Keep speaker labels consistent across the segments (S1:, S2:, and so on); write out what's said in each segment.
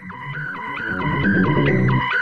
S1: You're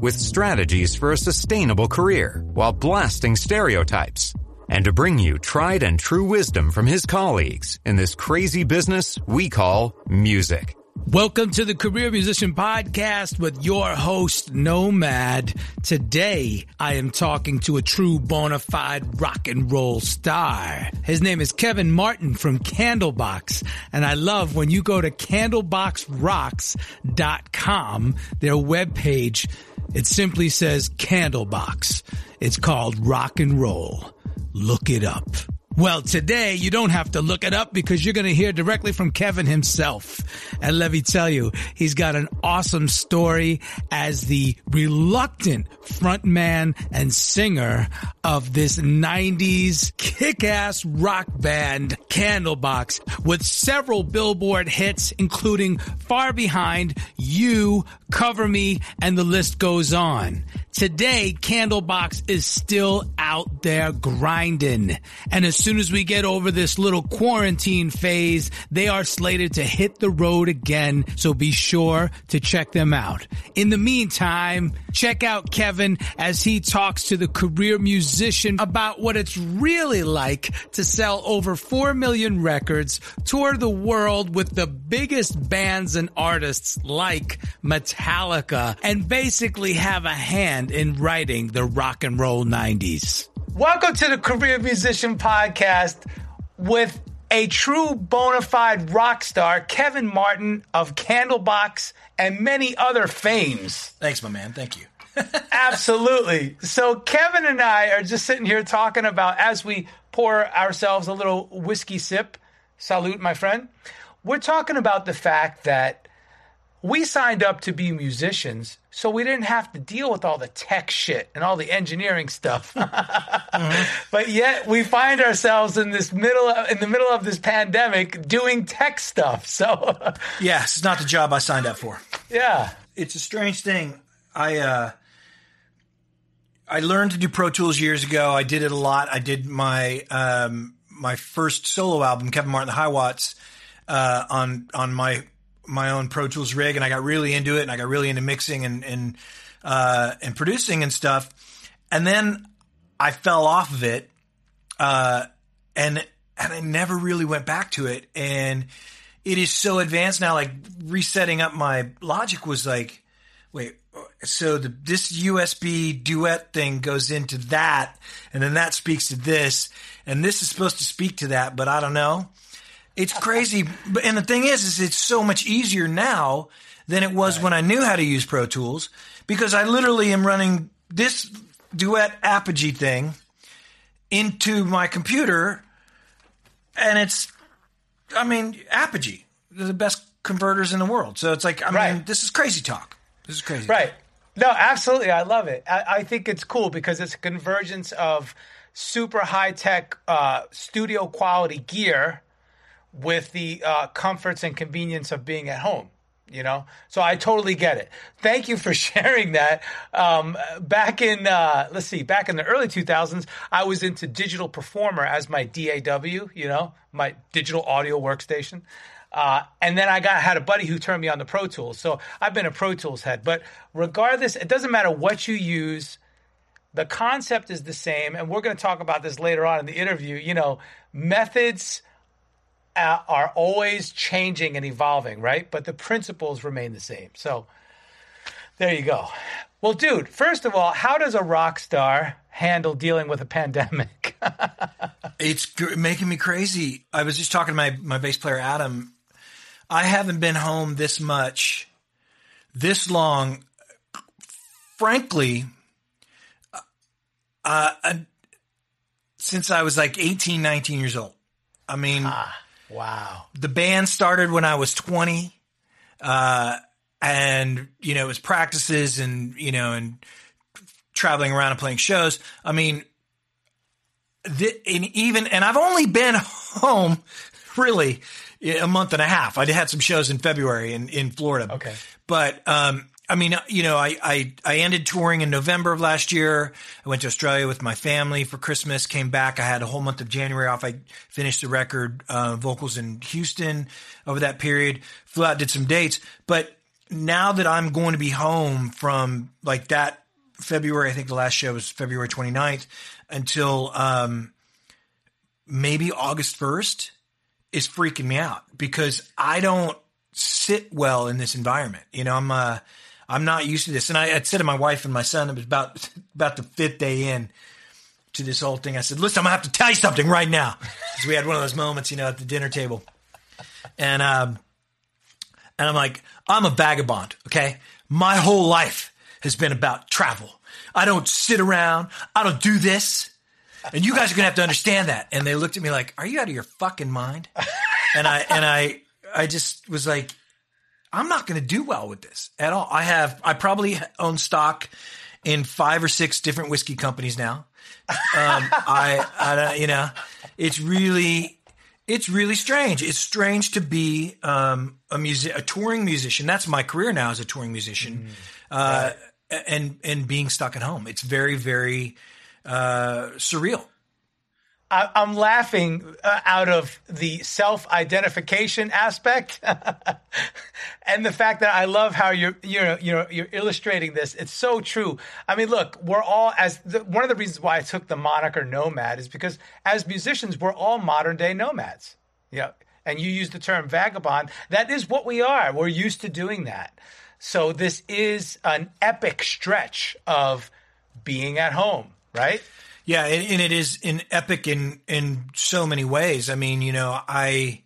S1: with strategies for a sustainable career while blasting stereotypes and to bring you tried and true wisdom from his colleagues in this crazy business we call music.
S2: Welcome to the Career Musician Podcast with your host, Nomad. Today, I am talking to a true bona fide rock and roll star. His name is Kevin Martin from Candlebox. And I love when you go to candleboxrocks.com, their webpage, it simply says Candlebox. It's called rock and roll. Look it up. Well, today you don't have to look it up because you're going to hear directly from Kevin himself. And let me tell you, he's got an awesome story as the reluctant frontman and singer of this 90s kick-ass rock band Candlebox with several Billboard hits, including Far Behind, You, Cover Me, and the list goes on. Today, Candlebox is still out there grinding. And as soon as we get over this little quarantine phase, they are slated to hit the road again. So be sure to check them out. In the meantime, check out Kevin as he talks to the career musician about what it's really like to sell over 4 million records, tour the world with the biggest bands and artists like Metallica, and basically have a hand in writing the rock and roll 90s. Welcome to the Career Musician Podcast with a true bona fide rock star, Kevin Martin of Candlebox and many other fames.
S3: Thanks, my man. Thank you.
S2: Absolutely. So, Kevin and I are just sitting here talking about as we pour ourselves a little whiskey sip. Salute, my friend. We're talking about the fact that we signed up to be musicians so we didn't have to deal with all the tech shit and all the engineering stuff. Mm-hmm. but yet we find ourselves in this middle of, in the middle of this pandemic doing tech stuff. So
S3: yes it's not the job i signed up for.
S2: Yeah.
S3: It's a strange thing. I uh i learned to do pro tools years ago. I did it a lot. I did my um my first solo album kevin martin the hiwatts uh on on my my own Pro Tools rig, and I got really into it, and I got really into mixing and and uh, and producing and stuff. And then I fell off of it, uh, and and I never really went back to it. And it is so advanced now. Like resetting up my Logic was like, wait, so the, this USB duet thing goes into that, and then that speaks to this, and this is supposed to speak to that, but I don't know. It's crazy. and the thing is, is it's so much easier now than it was right. when I knew how to use Pro Tools because I literally am running this duet apogee thing into my computer and it's, I mean, apogee, they're the best converters in the world. So it's like, I right. mean, this is crazy talk. This is crazy.
S2: Right. Talk. No, absolutely. I love it. I, I, think it's cool because it's a convergence of super high tech uh, studio quality gear with the uh, comforts and convenience of being at home you know so i totally get it thank you for sharing that um, back in uh, let's see back in the early 2000s i was into digital performer as my daw you know my digital audio workstation Uh, and then I got had a buddy who turned me on to Pro Tools. So I've been a Pro Tools head. But regardless, it doesn't matter what you use. The concept is the same, and we're going to talk about this later on in the interview. You know, methods uh, are always changing and evolving, right? But the principles remain the same. So there you go. Well, dude, first of all, how does a rock star handle dealing with a pandemic?
S3: it's g- making me crazy. I was just talking to my, my bass player, Adam. I haven't been home this much, this long, frankly, uh, uh, since I was like 18, 19 years old. I mean, ah,
S2: wow.
S3: The band started when I was 20. Uh, and you know, it was practices and you know, and traveling around and playing shows. I mean, the, and even and I've only been home really a month and a half. I had some shows in February in in Florida.
S2: Okay,
S3: but um, I mean, you know, I, I, I ended touring in November of last year. I went to Australia with my family for Christmas, came back. I had a whole month of January off. I finished the record, uh, vocals in Houston over that period, flew out, did some dates. But now that I'm going to be home from like that February, I think the last show was February 29th until, um, maybe August 1st is freaking me out because I don't sit well in this environment. You know, I'm, uh, I'm not used to this. And I, I said to my wife and my son, it was about, about the fifth day in to this whole thing. I said, listen, I'm gonna have to tell you something right now. Cause we had one of those moments, you know, at the dinner table. And, um, and I'm like, I'm a vagabond. Okay. My whole life has been about travel. I don't sit around. I don't do this. And you guys are to have to understand that. And they looked at me like, are you out of your fucking mind? And I, and I, I just was like, I'm not going to do well with this at all. I have, I probably own stock in five or six different whiskey companies now. Um, I, I, you know, it's really, it's really strange. It's strange to be um, a music, a touring musician. That's my career now as a touring musician, mm, uh, and and being stuck at home. It's very, very uh, surreal.
S2: I, am laughing uh, out of the self-identification aspect, and the fact that I love how you're you're you're you're illustrating this. It's so true. I mean, look, we're all as the, one of the reasons why I took the moniker nomad is because as musicians, we're all modern day nomads. Yeah, and you use the term vagabond. That is what we are. We're used to doing that. So this is an epic stretch of being at home, right?
S3: Yeah, and, and it is an epic in in so many ways. I mean, you know, I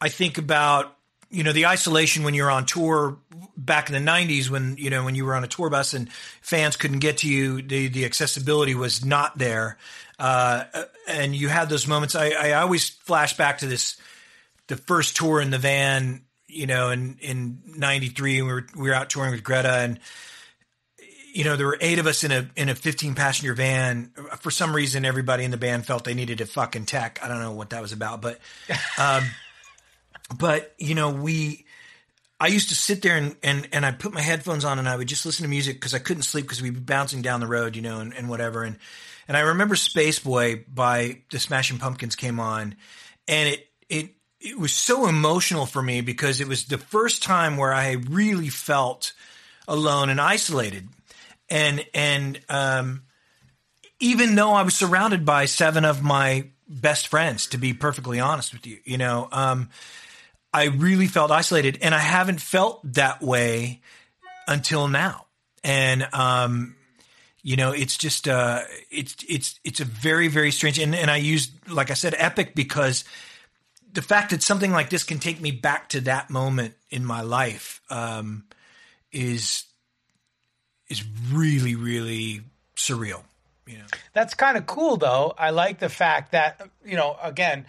S3: I think about you know the isolation when you're on tour back in the 90s when you know when you were on a tour bus and fans couldn't get to you the the accessibility was not there uh, and you had those moments I, I always flash back to this the first tour in the van you know in in 93 we were we were out touring with greta and you know, there were eight of us in a in a 15 passenger van. For some reason, everybody in the band felt they needed a fucking tech. I don't know what that was about, but, um, but you know, we. I used to sit there and, and, and I put my headphones on and I would just listen to music because I couldn't sleep because we'd be bouncing down the road, you know, and, and whatever. And, and I remember Space Boy by the Smashing Pumpkins came on and it, it, it was so emotional for me because it was the first time where I really felt alone and isolated and and um, even though I was surrounded by seven of my best friends, to be perfectly honest with you, you know, um, I really felt isolated, and I haven't felt that way until now. And um, you know, it's just uh, it's it's it's a very very strange, and and I used like I said, epic because the fact that something like this can take me back to that moment in my life um, is is really, really surreal. You know?
S2: That's kind of cool, though. I like the fact that you know, again,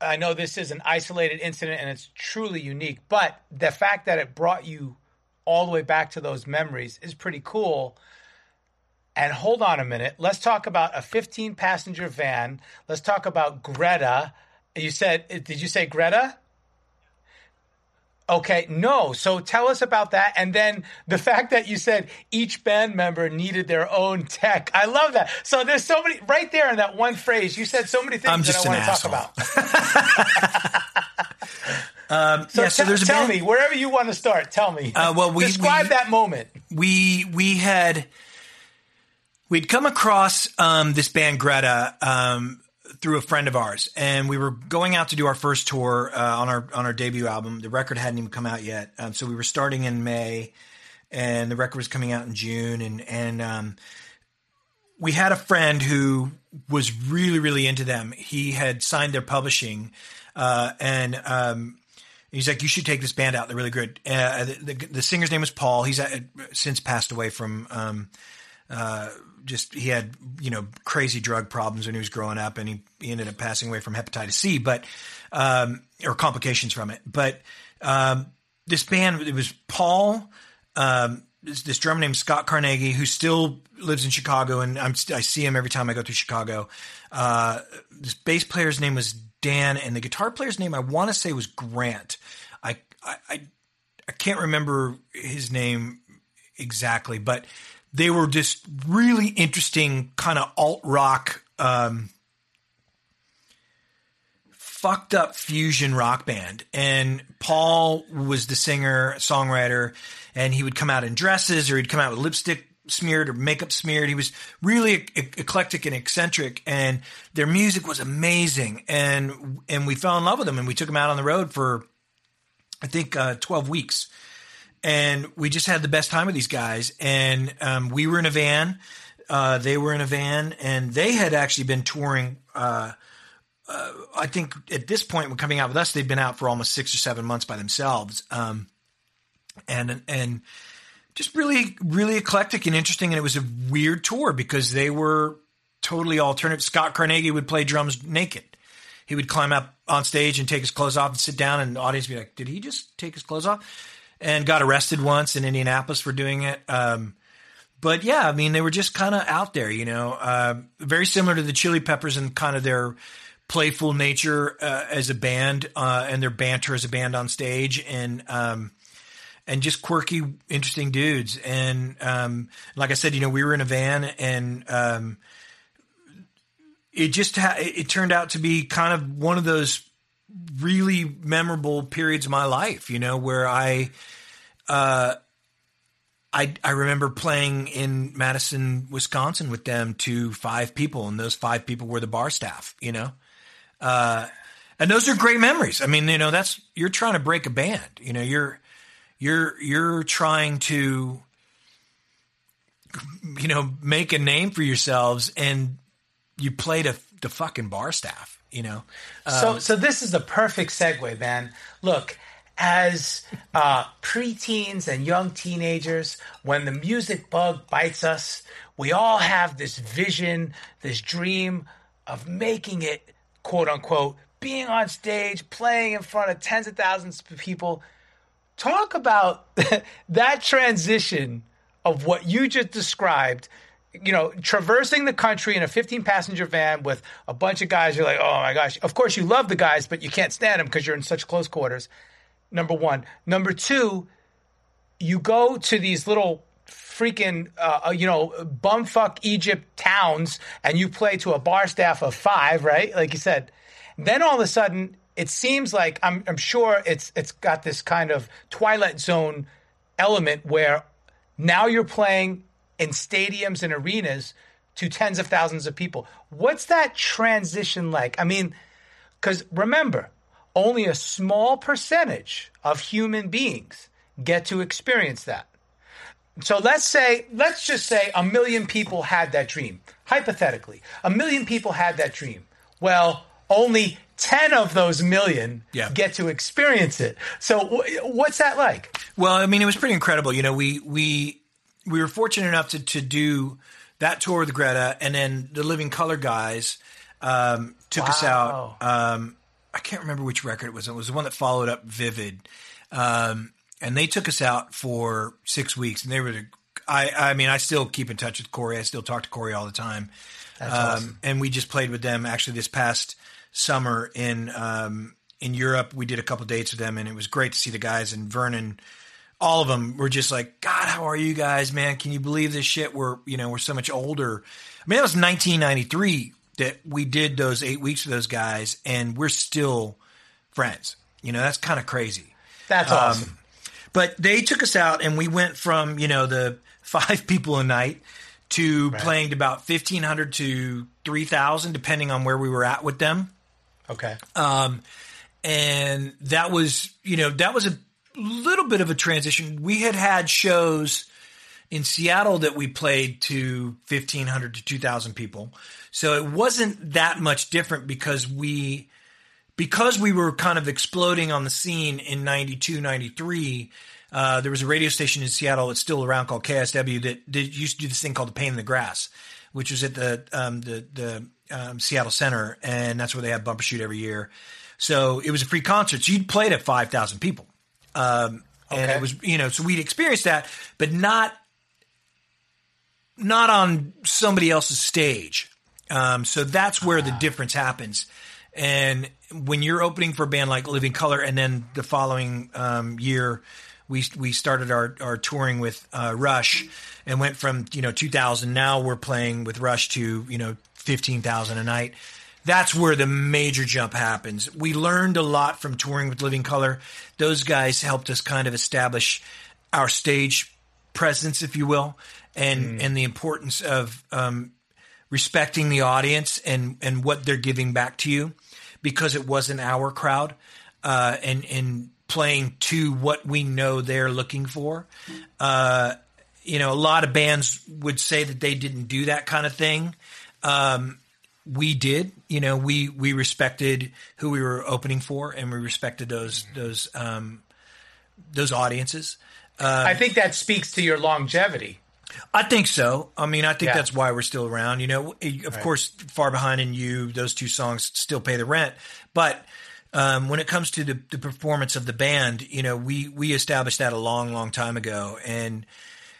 S2: I know this is an isolated incident and it's truly unique, but the fact that it brought you all the way back to those memories is pretty cool. And hold on a minute. Let's talk about a 15 passenger van. Let's talk about Greta. You said, did you say Greta? Okay, no. So tell us about that. And then the fact that you said each band member needed their own tech. I love that. So there's so many, right there in that one phrase, you said so many things
S3: I'm
S2: that
S3: I
S2: want to talk about.
S3: Um,
S2: So,
S3: yeah, so
S2: tell,
S3: there's a
S2: tell
S3: band-
S2: me wherever you want to start. Tell me.
S3: Uh, well, we-
S2: describe
S3: we-
S2: that moment.
S3: we we had we'd come across um, this band Greta um, through a friend of ours, and we were going out to do our first tour uh, on our on our debut album. The record hadn't even come out yet, um, so we were starting in May, and the record was coming out in June, and and um, we had a friend who was really really into them. He had signed their publishing, uh, and um, He's like, you should take this band out. They're really good. Uh, the, the, the singer's name is Paul. He's uh, since passed away from um, uh, just he had you know crazy drug problems when he was growing up, and he, he ended up passing away from hepatitis C, but um, or complications from it. But um, this band, it was Paul. Um, this, this drummer named Scott Carnegie, who still lives in Chicago, and I'm, I see him every time I go through Chicago. Uh, this bass player's name was Dan, and the guitar player's name I want to say was Grant. I, I I I can't remember his name exactly, but they were just really interesting, kind of alt rock, um, fucked up fusion rock band. And Paul was the singer, songwriter, and he would come out in dresses or he'd come out with lipstick smeared or makeup smeared. He was really e- eclectic and eccentric, and their music was amazing. And and we fell in love with them, and we took them out on the road for I think uh, twelve weeks, and we just had the best time with these guys. And um, we were in a van, uh, they were in a van, and they had actually been touring. Uh, uh, I think at this point, when coming out with us, they'd been out for almost six or seven months by themselves. Um, and and just really really eclectic and interesting and it was a weird tour because they were totally alternative scott carnegie would play drums naked he would climb up on stage and take his clothes off and sit down and the audience would be like did he just take his clothes off and got arrested once in indianapolis for doing it um, but yeah i mean they were just kind of out there you know uh, very similar to the chili peppers and kind of their playful nature uh, as a band uh, and their banter as a band on stage and um, and just quirky, interesting dudes. And um, like I said, you know, we were in a van, and um, it just ha- it turned out to be kind of one of those really memorable periods of my life. You know, where I. Uh, I, I remember playing in Madison, Wisconsin with them to five people, and those five people were the bar staff, you know? Uh, and those are great memories. I mean, you know, that's, you're trying to break a band, you know, you're, you're you're trying to you know make a name for yourselves and you play to the fucking bar staff you know
S2: so, so this is the perfect segue, man. Look, as uh, preteens and young teenagers, when the music bug bites us, we all have this vision, this dream of making it, quote unquote, being on stage, playing in front of tens of thousands of people. Talk about that transition of what you just described you know, traversing the country in a 15 passenger van with a bunch of guys, you're like, oh my gosh. Of course, you love the guys, but you can't stand them because you're in such close quarters. Number one. Number two, you go to these little freaking, uh, you know, bumfuck Egypt towns and you play to a bar staff of five, right? Like you said. Then all of a sudden, it seems like I'm, I'm sure it's it's got this kind of Twilight Zone element where now you're playing in stadiums and arenas to tens of thousands of people. What's that transition like? I mean, because remember, only a small percentage of human beings get to experience that. So let's say, let's just say a million people had that dream. Hypothetically, a million people had that dream. Well, only 10 of those million
S3: Yeah.
S2: get to experience it. So wh- what's that like?
S3: well i mean it was pretty incredible you know we we we were fortunate enough to to do that tour with greta and then the living colour guys um, took us out um, i can't remember which record it was it was the one that followed up vivid um, and they took us out for six weeks and they were the I, I mean, I still keep in touch with Corey. I still talk to Corey all the time. um, And we just played with them actually this past summer in um, in Europe. We did a couple dates with them, and it was great to see the guys. And Vernon, all of them were just like, "God, how are you guys, man? Can you believe this shit? We're you know we're so much older." I mean, that was 1993 that we did those eight weeks with those guys, and we're still friends. You know, that's kind of crazy.
S2: That's
S3: Um,
S2: awesome.
S3: But they took us out, and we went from you know the five people a night to playing to about fifteen hundred to three thousand, depending on where we were at with them.
S2: Okay.
S3: Um, and that was you know that was a little bit of a transition. We had had shows in Seattle that we played to fifteen hundred to two thousand people, so it wasn't that much different because we because we were kind of exploding on the scene in 92, 93, uh, there was a radio station in Seattle that's still around called KISW that, that used to do this thing called the Pain in the Grass, which was at the um, the, the um, Seattle Center, and that's where they have Bumbershoot every year. So it was a free concert. So you'd played at five thousand people, um, and
S2: Okay.
S3: it was you know so we'd experienced that, but not not on somebody else's stage. Um, so that's where the difference happens. And when you're opening for a band like Living Colour, and then the following um, year, we we started our, our touring with uh, Rush, and went from you know 2,000. Now we're playing with Rush to you know 15,000 a night. That's where the major jump happens. We learned a lot from touring with Living Colour. Those guys helped us kind of establish our stage presence, if you will, and and the importance of um, respecting the audience and and what they're giving back to you because it wasn't our crowd uh, and and playing to what we know they're looking for. Uh, you know, a lot of bands would say that they didn't do that kind of thing. Um, we did. You know, we we respected who we were opening for, and we respected those those um, those audiences.
S2: I think that speaks to your longevity.
S3: I think so. I mean, I think
S2: Yeah.
S3: that's why we're still around. You know, of course, Far Behind and You, those two songs still pay the rent. But um, when it comes to the, the performance of the band, you know, we we established that a long, long time ago, and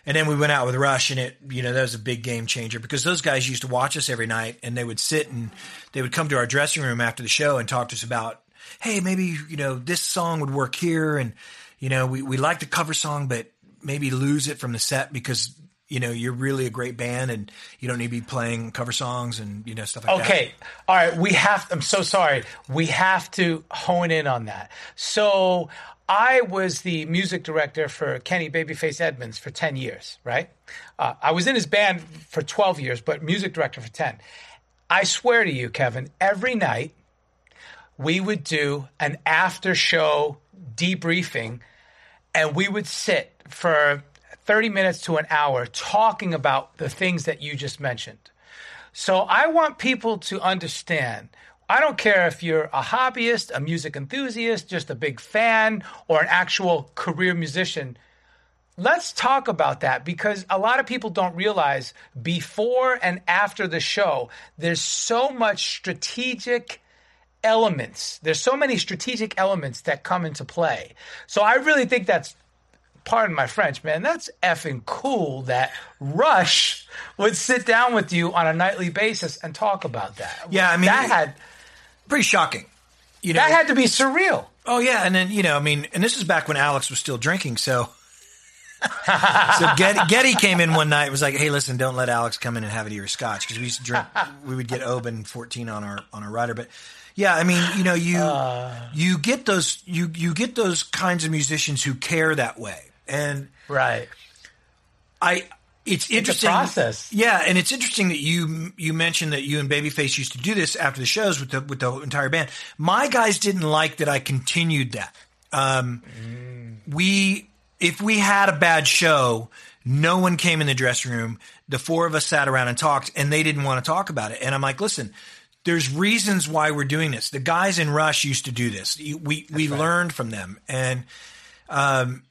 S3: and then we went out with Rush, and it, you know, that was a big game changer because those guys used to watch us every night, and they would sit and they would come to our dressing room after the show and talk to us about, hey, maybe you know this song would work here, and you know, we we like the cover song, but maybe lose it from the set because you know you're really a great band and you don't need to be playing cover songs and you know stuff like that.
S2: Okay. All right. We have, I'm so sorry. We have to hone in on that. So I was the music director for Kenny Babyface Edmonds for 10 years, right? Uh, I was in his band for 12 years, but music director for 10. I swear to you, Kevin, every night we would do an after show debriefing and we would sit for 30 minutes to an hour talking about the things that you just mentioned. So I want people to understand. I don't care if you're a hobbyist, a music enthusiast, just a big fan, or an actual career musician. Let's talk about that because a lot of people don't realize before and after the show, there's so much strategic elements. There's so many strategic elements that come into play. So I really think that's pardon my French, man, that's effing cool that Rush would sit down with you on a nightly basis and talk about that.
S3: Yeah, I mean,
S2: that had
S3: Pretty shocking. You know,
S2: that had to be surreal.
S3: Oh yeah, and then you know, I mean, and this is back when Alex was still drinking, so. so Geddy, Geddy came in one night was like, "Hey, listen, don't let Alex come in and have any of your scotch because we used to drink. we would get Oban fourteen on our on our rider, but yeah, I mean, you know, you uh. you get those you you get those kinds of musicians who care that way, and
S2: Right.
S3: I it's interesting
S2: process.
S3: Yeah, and it's interesting that you you mentioned that you and Babyface used to do this after the shows with the with the entire band. My guys didn't like that I continued that. Um, We if we had a bad show, no one came in the dressing room. The four of us sat around and talked, and they didn't want to talk about it. And I'm like, listen. There's reasons why we're doing this. The guys in Rush used to do this. We we learned from them, and um,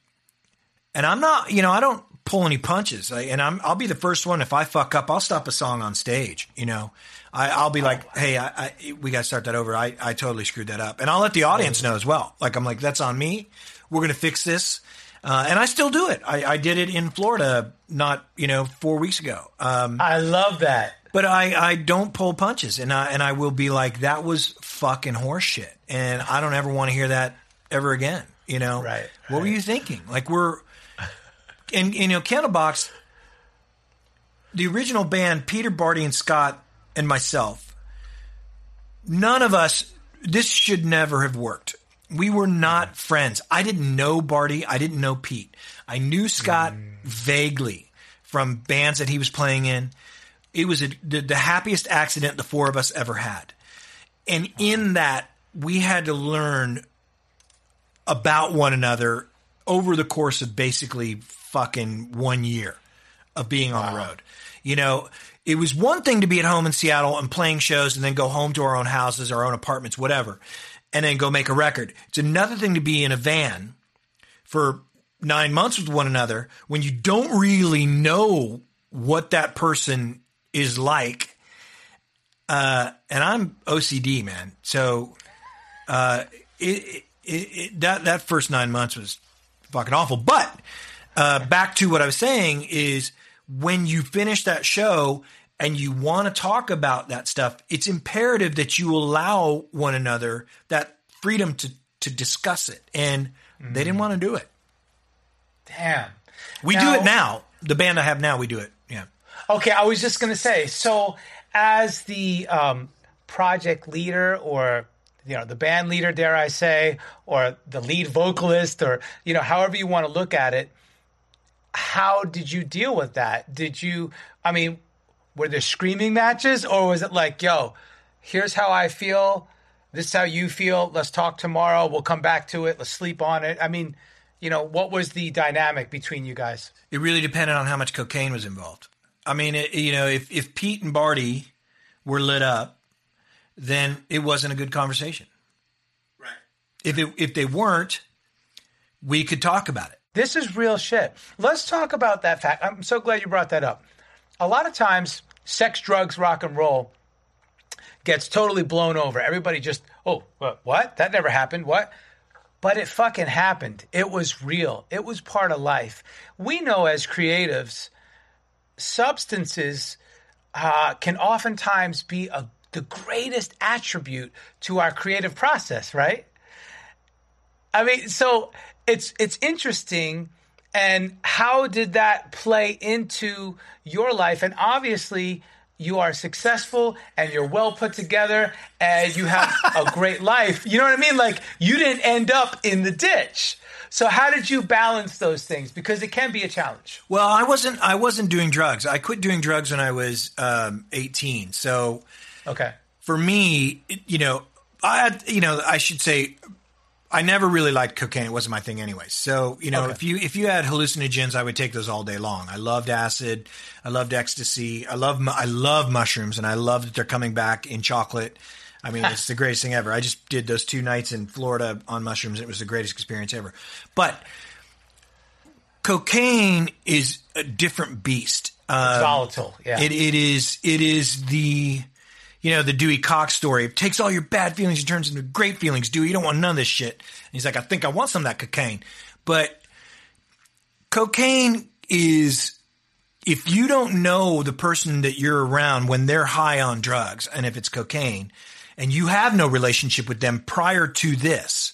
S3: and I'm not, you know, I don't pull any punches. I, and I'm, I'll be the first one. If I fuck up, I'll stop a song on stage. You know, I, I'll be like, hey, I, I, we got to start that over. I, I totally screwed that up, and I'll let the audience know as well. Like I'm like, that's on me. We're gonna fix this, uh, and I still do it. I, I did it in Florida, not you know, four weeks ago. Um,
S2: I love that.
S3: but I, I don't pull punches, and I and I will be like, that was fucking horseshit, and I don't ever want to hear that ever again. You know,
S2: Right,
S3: What were you thinking? Like we're, and, and you know, Candlebox, the original band, Peter Bardi and Scott and myself, none of us. This should never have worked. We were not friends. I didn't know Bardi. I didn't know Pete. I knew Scott mm. vaguely from bands that he was playing in. It was a, the, the happiest accident the four of us ever had. And in that, we had to learn about one another over the course of basically fucking one year of being on the road. You know, it was one thing to be at home in Seattle and playing shows and then go home to our own houses, our own apartments, whatever, and then go make a record. It's another thing to be in a van for nine months with one another when you don't really know what that person is like. Uh, and I'm OCD, man. So uh, it, it, it, that that first nine months was fucking awful. But uh, back to what I was saying is when you finish that show and you want to talk about that stuff, it's imperative that you allow one another that freedom to to discuss it. And they didn't want to do it.
S2: Damn.
S3: We do it now. The band I have now, we do it. Yeah.
S2: Okay, I was just gonna say. So, as the um, project leader, or you know, the band leader, dare I say, or the lead vocalist, or you know, however you want to look at it, how did you deal with that? Did you? I mean, were there screaming matches, or was it like, yo, here's how I feel. This is how you feel. Let's talk tomorrow. We'll come back to it. Let's sleep on it. I mean, you know, what was the dynamic between you guys?
S3: It really depended on how much cocaine was involved. I mean, it, you know, if, if Pete and Bardi were lit up, then it wasn't a good conversation.
S2: Right.
S3: If it, if they weren't, we could talk about it.
S2: This is real shit. Let's talk about that fact. I'm so glad you brought that up. A lot of times, sex, drugs, rock and roll gets totally blown over. Everybody just, oh, what? That never happened. What? But it fucking happened. It was real. It was part of life. We know as creatives, substances uh, can oftentimes be a, the greatest attribute to our creative process, right? I mean, so it's it's interesting. And how did that play into your life? And obviously, you are successful and you're well put together and you have a great life. You know what I mean? Like you didn't end up in the ditch. So how did you balance those things? Because it can be a challenge.
S3: Well, I wasn't. I wasn't doing drugs. I quit doing drugs when I was um, 18. So
S2: Okay.
S3: for me, you know, I had, you know, I should say, I never really liked cocaine. It wasn't my thing anyway. So, you know,
S2: Okay.
S3: if you if you had hallucinogens, I would take those all day long. I loved acid. I loved ecstasy. I love I love mushrooms, and I love that they're coming back in chocolate. I mean, it's the greatest thing ever. I just did those two nights in Florida on mushrooms. It was the greatest experience ever. But cocaine is a different beast. Um,
S2: Volatile. Yeah.
S3: it, it is it is the you know the Dewey Cox story. It takes all your bad feelings and turns into great feelings. Dewey, you don't want none of this shit. And he's like, I think I want some of that cocaine, but cocaine is if you don't know the person that you're around when they're high on drugs, and if it's cocaine, and you have no relationship with them prior to this,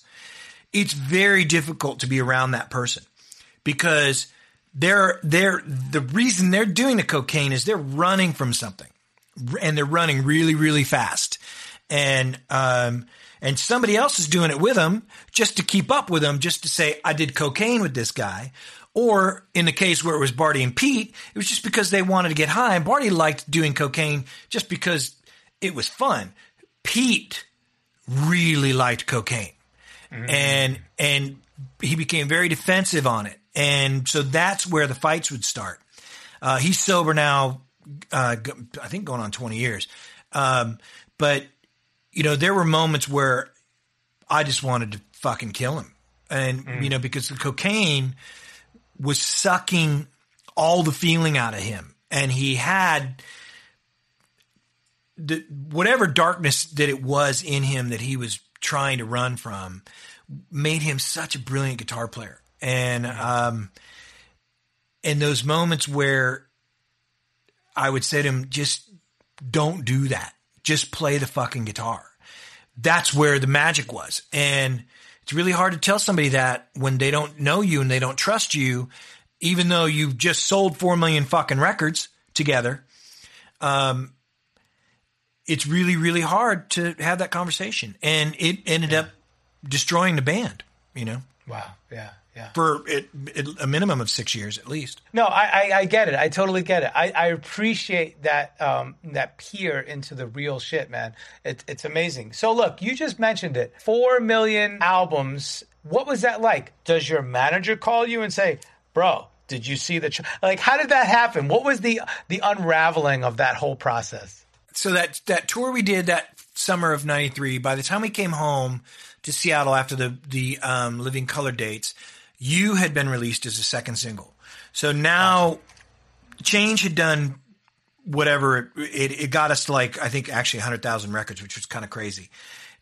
S3: it's very difficult to be around that person because they're they're the reason they're doing the cocaine is they're running from something and they're running really really fast. And um and somebody else is doing it with them just to keep up with them just to say I did cocaine with this guy. Or in the case where it was Bardi and Pete it was just because they wanted to get high. And Bardi liked doing cocaine just because it was fun. Pete really liked cocaine. And and he became very defensive on it, and so that's where the fights would start. Uh, he's sober now, uh, I think going on twenty years, um, but you know there were moments where I just wanted to fucking kill him, and you know because the cocaine was sucking all the feeling out of him, and he had the whatever darkness that it was in him that he was trying to run from made him such a brilliant guitar player. And um and those moments where i would say to him just don't do that just play the fucking guitar that's where the magic was and it's really hard to tell somebody that when they don't know you and they don't trust you even though you've just sold 4 million fucking records together Um, it's really really hard to have that conversation and it ended up destroying the band. You know,
S2: Wow. Yeah. Yeah.
S3: for it, it, a minimum of six years at least.
S2: No, I, I, I get it. I totally get it. I, I appreciate that um, that peer into the real shit, man. It, it's amazing. So look, you just mentioned it. Four million albums. What was that like? Does your manager call you and say, "Bro, did you see the tr-? like? How did that happen? What was the the unraveling of that whole process?
S3: so that that tour we did that summer of '93. By the time we came home to Seattle after the the um, Living Colour dates, you had been released as a second single. So now, Change had done whatever it, it, it got us to like I think actually 100,000 records, which was kind of crazy.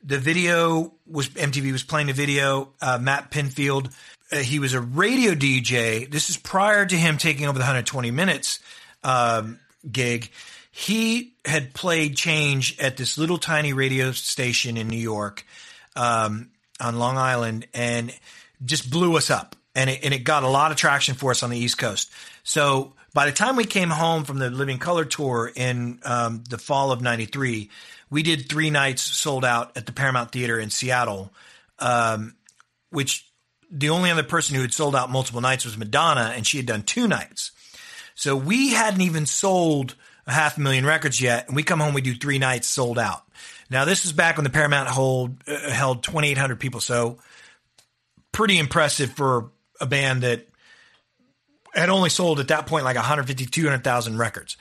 S3: The video was MTV was playing the video. Uh, Matt Pinfield, uh, he was a radio DJ. This is prior to him taking over the 120 minutes um, gig. He had played Change at this little tiny radio station in New York um, on Long Island and just blew us up. And it, and it got a lot of traction for us on the East Coast. So by the time we came home from the Living Colour tour in um, the fall of '93, we did three nights sold out at the Paramount Theater in Seattle, um, which the only other person who had sold out multiple nights was Madonna, and she had done two nights. So we hadn't even sold a half a million records yet, and we come home, we do three nights sold out. Now this was back when the Paramount hold uh, held 2,800 people, so pretty impressive for a band that had only sold at that point like 150, 200,000 records.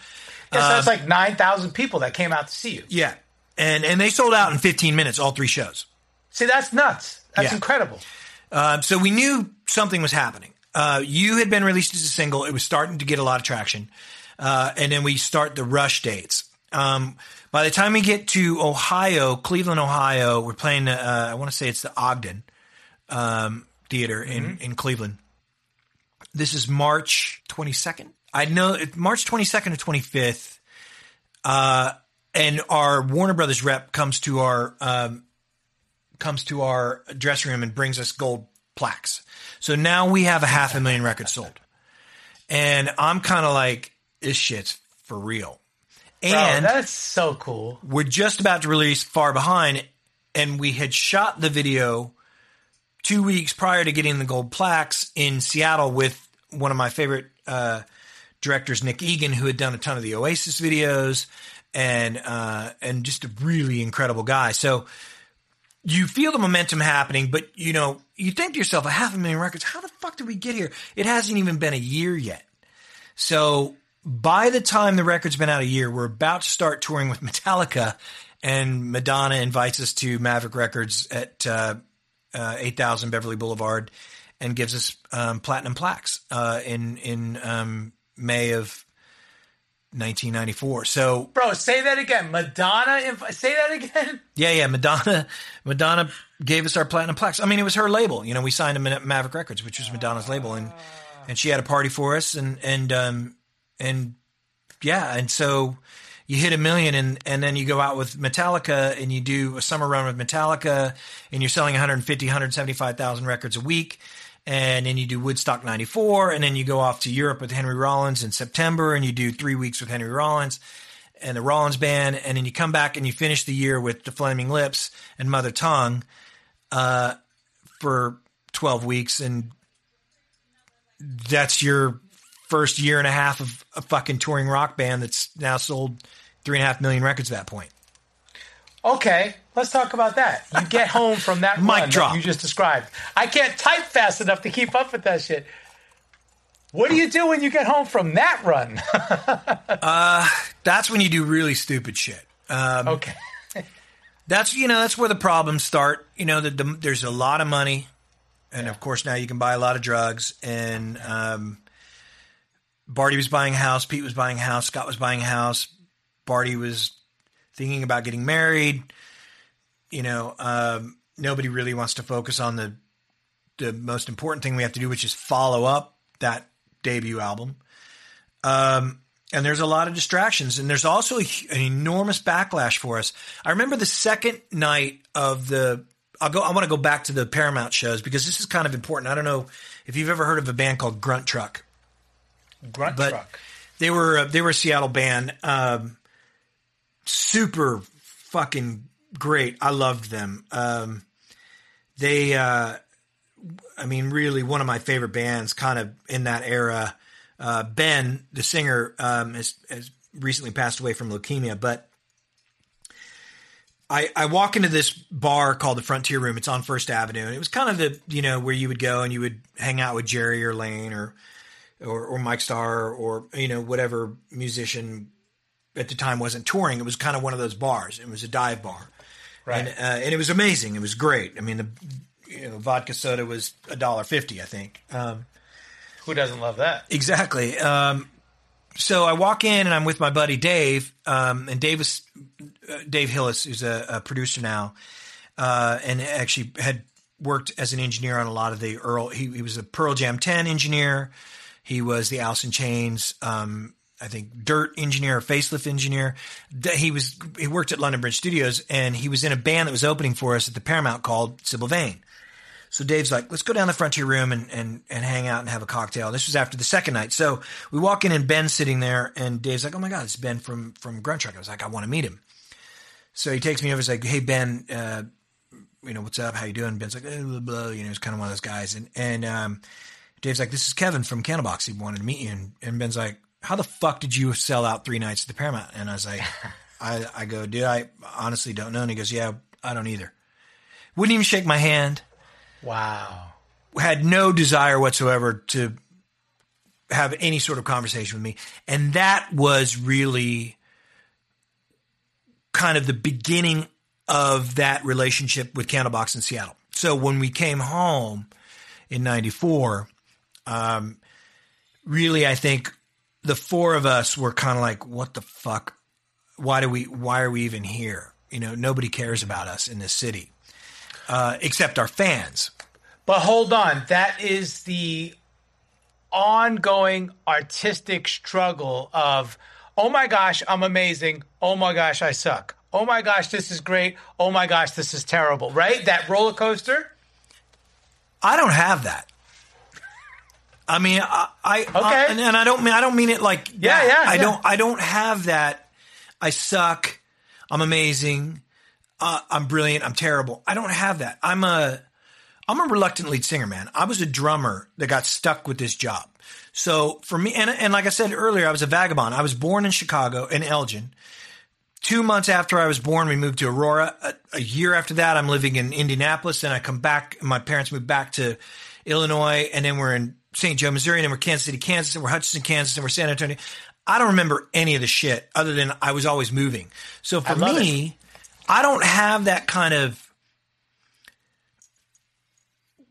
S2: Yeah, so that's like nine thousand people that came out to see you.
S3: Yeah, and and they sold out in 15 minutes, all three shows.
S2: See, that's nuts. That's
S3: Yeah.
S2: incredible.
S3: Um, so we knew something was happening. Uh, you had been released as a single; it was starting to get a lot of traction, uh, and then we start the rush dates. Um, by the time we get to Ohio, Cleveland, Ohio, we're playing. Uh, I want to say it's the Ogden um, Theater in in Cleveland. This is March 22nd. I know it, March 22nd or 25th. Uh, and our Warner Brothers rep comes to our um, comes to our dressing room and brings us gold plaques. So now we have a half a million records sold. And I'm kind of like, this shit's for real.
S2: Bro,
S3: And
S2: that's so cool.
S3: we're just about to release Far Behind, and we had shot the video two weeks prior to getting the gold plaques in Seattle with one of my favorite uh, directors, Nick Egan, who had done a ton of the Oasis videos and uh, and just a really incredible guy. So you feel the momentum happening, but you know you think to yourself, a half a million records. How the fuck did we get here? It hasn't even been a year yet. So by the time the record's been out a year, we're about to start touring with Metallica, and Madonna invites us to Maverick Records at uh, uh, 8000 Beverly Boulevard and gives us um, platinum plaques uh, in in um, May of 1994. So
S2: Bro, say that again. Madonna, inv- say that again.
S3: yeah, yeah, Madonna Madonna gave us our platinum plaques. I mean, it was her label. You know, we signed them at Maverick Records, which was Madonna's label, and and she had a party for us, and and um and yeah, and so you hit a million, and and then you go out with Metallica, and you do a summer run with Metallica, and you're selling 150, 175,000 records a week. And then you do Woodstock 94, and then you go off to Europe with Henry Rollins in September, and you do three weeks with Henry Rollins and the Rollins band, and then you come back and you finish the year with the Flaming Lips and Mother Tongue uh, for 12 weeks, and that's your first year and a half of a fucking touring rock band that's now sold three and a half million records at that point.
S2: Okay, let's talk about that. You get home from that
S3: Mic
S2: run
S3: drop.
S2: that you just described. I can't type fast enough to keep up with that shit. What do you do when you get home from that run?
S3: That's when you do really stupid shit. Um,
S2: okay.
S3: that's you know that's where the problems start. You know, the, the, there's a lot of money, and of course now you can buy a lot of drugs. And um, Bardi was buying a house, Pete was buying a house, Scott was buying a house. Bardi was thinking about getting married. You know, um, nobody really wants to focus on the the most important thing we have to do, which is follow up that debut album. Um, and there's a lot of distractions, and there's also a, an enormous backlash for us. I remember the second night of the. I'll go. I want to go back to the Paramount shows because this is kind of important. I don't know if you've ever heard of a band called Grunt Truck,
S2: Grunt
S3: but
S2: truck.
S3: they were they were a Seattle band, um, super fucking great. I loved them. Um, they, uh, I mean, really one of my favorite bands, kind of in that era. Uh, ben, the singer, um, has, has recently passed away from leukemia, but I, I walk into this bar called the Frontier Room. It's on First Avenue, and it was kind of the you know where you would go and you would hang out with Jerry or Layne or or, or Mike Starr or you know whatever musician at the time wasn't touring. It was kind of one of those bars. It was a dive bar,
S2: Right.
S3: And, uh, and it was amazing. It was great. I mean, the you know, vodka soda was a dollar fifty, I think. Um,
S2: Who doesn't love that?
S3: Exactly. Um, so I walk in and I'm with my buddy Dave, um, and Dave was uh, Dave Hillis, who's a, a producer now, uh, and actually had worked as an engineer on a lot of the Earl. He, he was a Pearl Jam 10 engineer. He was the in Chains, um, I think, Dirt engineer, facelift engineer. He was he worked at London Bridge Studios, and he was in a band that was opening for us at the Paramount called Sybil Vane. So Dave's like, let's go down the frontier room and, and, and hang out and have a cocktail. This was after the second night. So we walk in and Ben's sitting there and Dave's like, oh my God, it's Ben from, from Gruntruck. I was like, I want to meet him. So he takes me over. He's like, hey, Ben, uh, you know, what's up? How you doing? Ben's like, eh, blah, blah. You know, he's kind of one of those guys. And, and, um, Dave's like, this is Kevin from Candlebox. He wanted to meet you. And, and Ben's like, how the fuck did you sell out three nights at the Paramount? And I was like, I, I go, dude, I honestly don't know. And he goes, yeah, I don't either. Wouldn't even shake my hand
S2: Wow.
S3: had no desire whatsoever to have any sort of conversation with me. And that was really kind of the beginning of that relationship with Candlebox in Seattle. So when we came home in 94, um, really, I think the four of us were kind of like, what the fuck? Why do we, why are we even here? You know, nobody cares about us in this city, uh, except our fans.
S2: But hold on, that is the ongoing artistic struggle of, oh my gosh, I'm amazing. Oh my gosh, I suck. Oh my gosh, this is great. Oh my gosh, this is terrible. Right? That roller coaster.
S3: I don't have that. I mean, I, I
S2: Okay.
S3: and, and I don't mean I don't mean it like
S2: Yeah,
S3: that.
S2: yeah,
S3: I
S2: yeah.
S3: don't I don't have that. I suck. I'm amazing. Uh, I'm brilliant. I'm terrible. I don't have that. I'm a I'm a reluctant lead singer, man. I was a drummer that got stuck with this job. So for me, and, and like I said earlier, I was a vagabond. I was born in Chicago, in Elgin. Two months after I was born, we moved to Aurora. A, a year after that, I'm living in Indianapolis. Then I come back. My parents moved back to Illinois, and then we're in St. Joe, Missouri, and then we're Kansas City, Kansas, and we're Hutchinson, Kansas, and we're San Antonio. I don't remember any of the shit other than I was always moving. So for
S2: love
S3: me, I don't have that kind of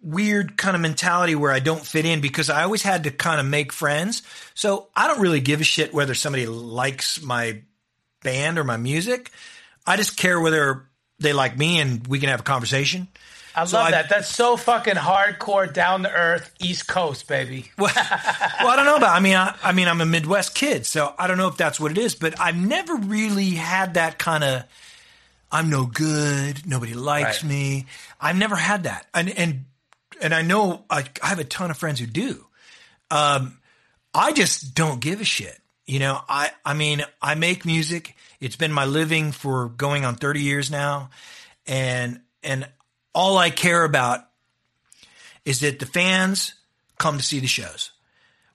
S3: weird kind of mentality where I don't fit in because I always had to kind of make friends. So I don't really give a shit whether somebody likes my band or my music. I just care whether they like me and we can have a conversation.
S2: I
S3: So
S2: love
S3: I-
S2: that. That's so fucking hardcore, down to earth, East Coast, baby.
S3: Well, well, I don't know about. I mean, I, I mean, I'm a Midwest kid, so I don't know if that's what it is. But I've never really had that kind of. I'm no good. Nobody likes
S2: Right.
S3: me. I've never had that, and and and I know I, I have a ton of friends who do. Um, I just don't give a shit. You know, I I mean, I make music. It's been my living for going on 30 years now, and and all I care about is that the fans come to see the shows.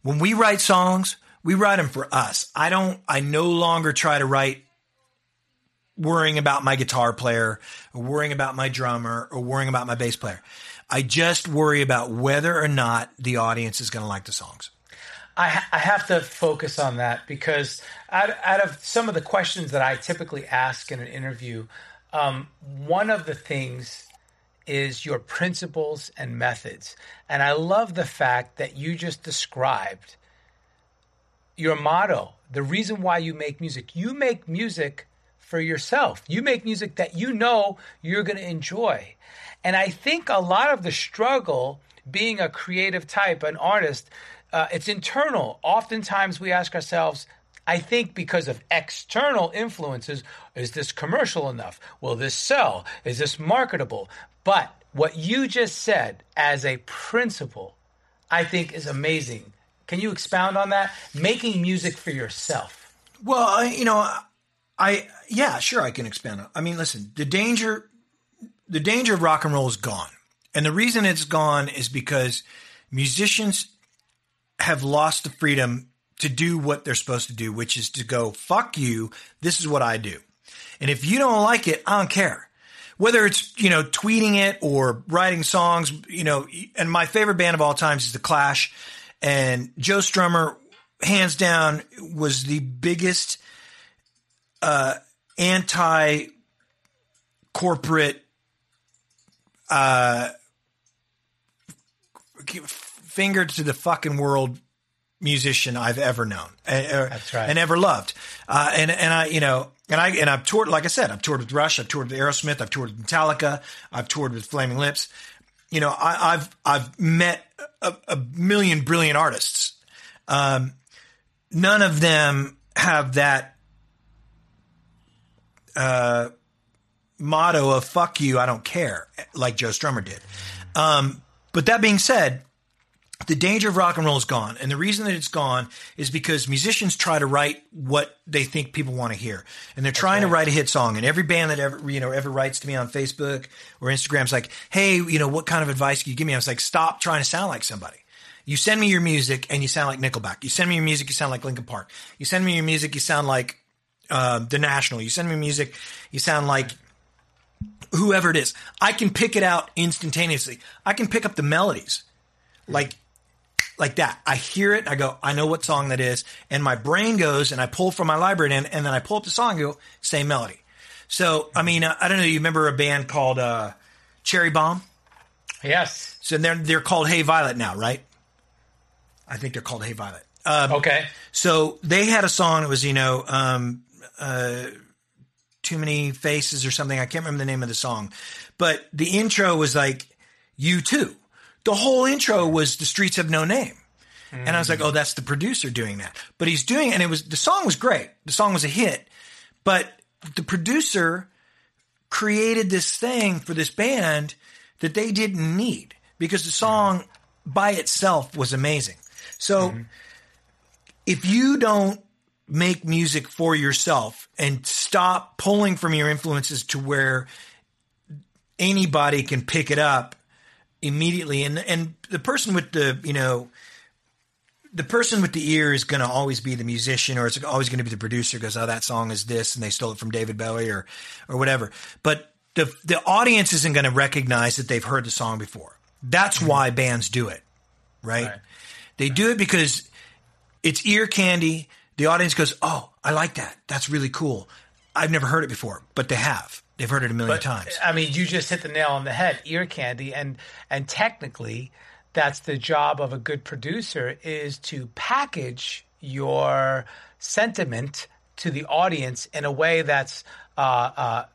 S3: When we write songs, we write them for us. I don't, I no longer try to write worrying about my guitar player or worrying about my drummer or worrying about my bass player. I just worry about whether or not the audience is going to like the songs.
S2: I, ha- I have to focus on that because out, out of some of the questions that I typically ask in an interview, um, one of the things is your principles and methods. And I love the fact that you just described your motto, the reason why you make music. You make music for yourself. You make music that you know you're going to enjoy. And I think a lot of the struggle being a creative type, an artist, uh, it's internal. Oftentimes we ask ourselves, I think because of external influences, is this commercial enough? Will this sell? Is this marketable? But what you just said as a principle, I think is amazing. Can you expound on that? Making music for yourself.
S3: Well, I, you know, I, yeah, sure, I can expand on. I mean, listen, the danger, the danger of rock and roll is gone. And the reason it's gone is because musicians have lost the freedom to do what they're supposed to do, which is to go, fuck you. This is what I do. And if you don't like it, I don't care. Whether it's, you know, tweeting it or writing songs, you know, and my favorite band of all times is The Clash. And Joe Strummer, hands down, was the biggest uh, anti corporate uh, finger to the fucking world musician I've ever known.
S2: That's right.
S3: And ever loved. Uh, and, and I, you know, and I, and I've toured, like I said, I've toured with Rush, I've toured with Aerosmith, I've toured with Metallica, I've toured with Flaming Lips. You know, I, have I've met a, a, million brilliant artists. Um, none of them have that, uh, motto of fuck you, I don't care, like Joe Strummer did. Um, but that being said, the danger of rock and roll is gone. And the reason that it's gone is because musicians try to write what they think people want to hear. And they're trying right. to write a hit song. And every band that ever, you know, ever writes to me on Facebook or Instagram is like, Hey, you know, what kind of advice can you give me? I was like, stop trying to sound like somebody. You send me your music and you sound like Nickelback. You send me your music, you sound like Linkin Park. You send me your music, you sound like, uh, The National. You send me music, you sound like whoever it is. I can pick it out instantaneously. I can pick up the melodies. Like like that. I hear it. I go, I know what song that is. And my brain goes and I pull from my library and, and then I pull up the song and go, same melody. So, I mean, uh, I don't know. You remember a band called, uh, Cherri Bomb?
S2: Yes.
S3: So they're, they're called Hey Violet now, right? I think they're called Hey Violet.
S2: Um, okay.
S3: So they had a song that was, you know, um, uh, too many faces or something. I can't remember the name of the song, but the intro was like, U2 the whole intro was the streets have no name. Mm. And I was like, oh, that's the producer doing that. But he's doing, and it was, the song was great. The song was a hit, but the producer created this thing for this band that they didn't need because the song by itself was amazing. So mm-hmm. if you don't make music for yourself and stop pulling from your influences to where anybody can pick it up immediately. And and the person with the you know the person with the ear is going to always be the musician or it's always going to be the producer goes oh that song is this and they stole it from David Bowie or or whatever but the the audience isn't going to recognize that they've heard the song before that's mm-hmm. why bands do it right, right. they right. do it because it's ear candy the audience goes oh I like that that's really cool I've never heard it before but they have They've heard it a million
S2: but,
S3: times.
S2: I mean, you just hit the nail on the head. Ear candy, and and technically, that's the job of a good producer is to package your sentiment to the audience in a way that's uh, uh,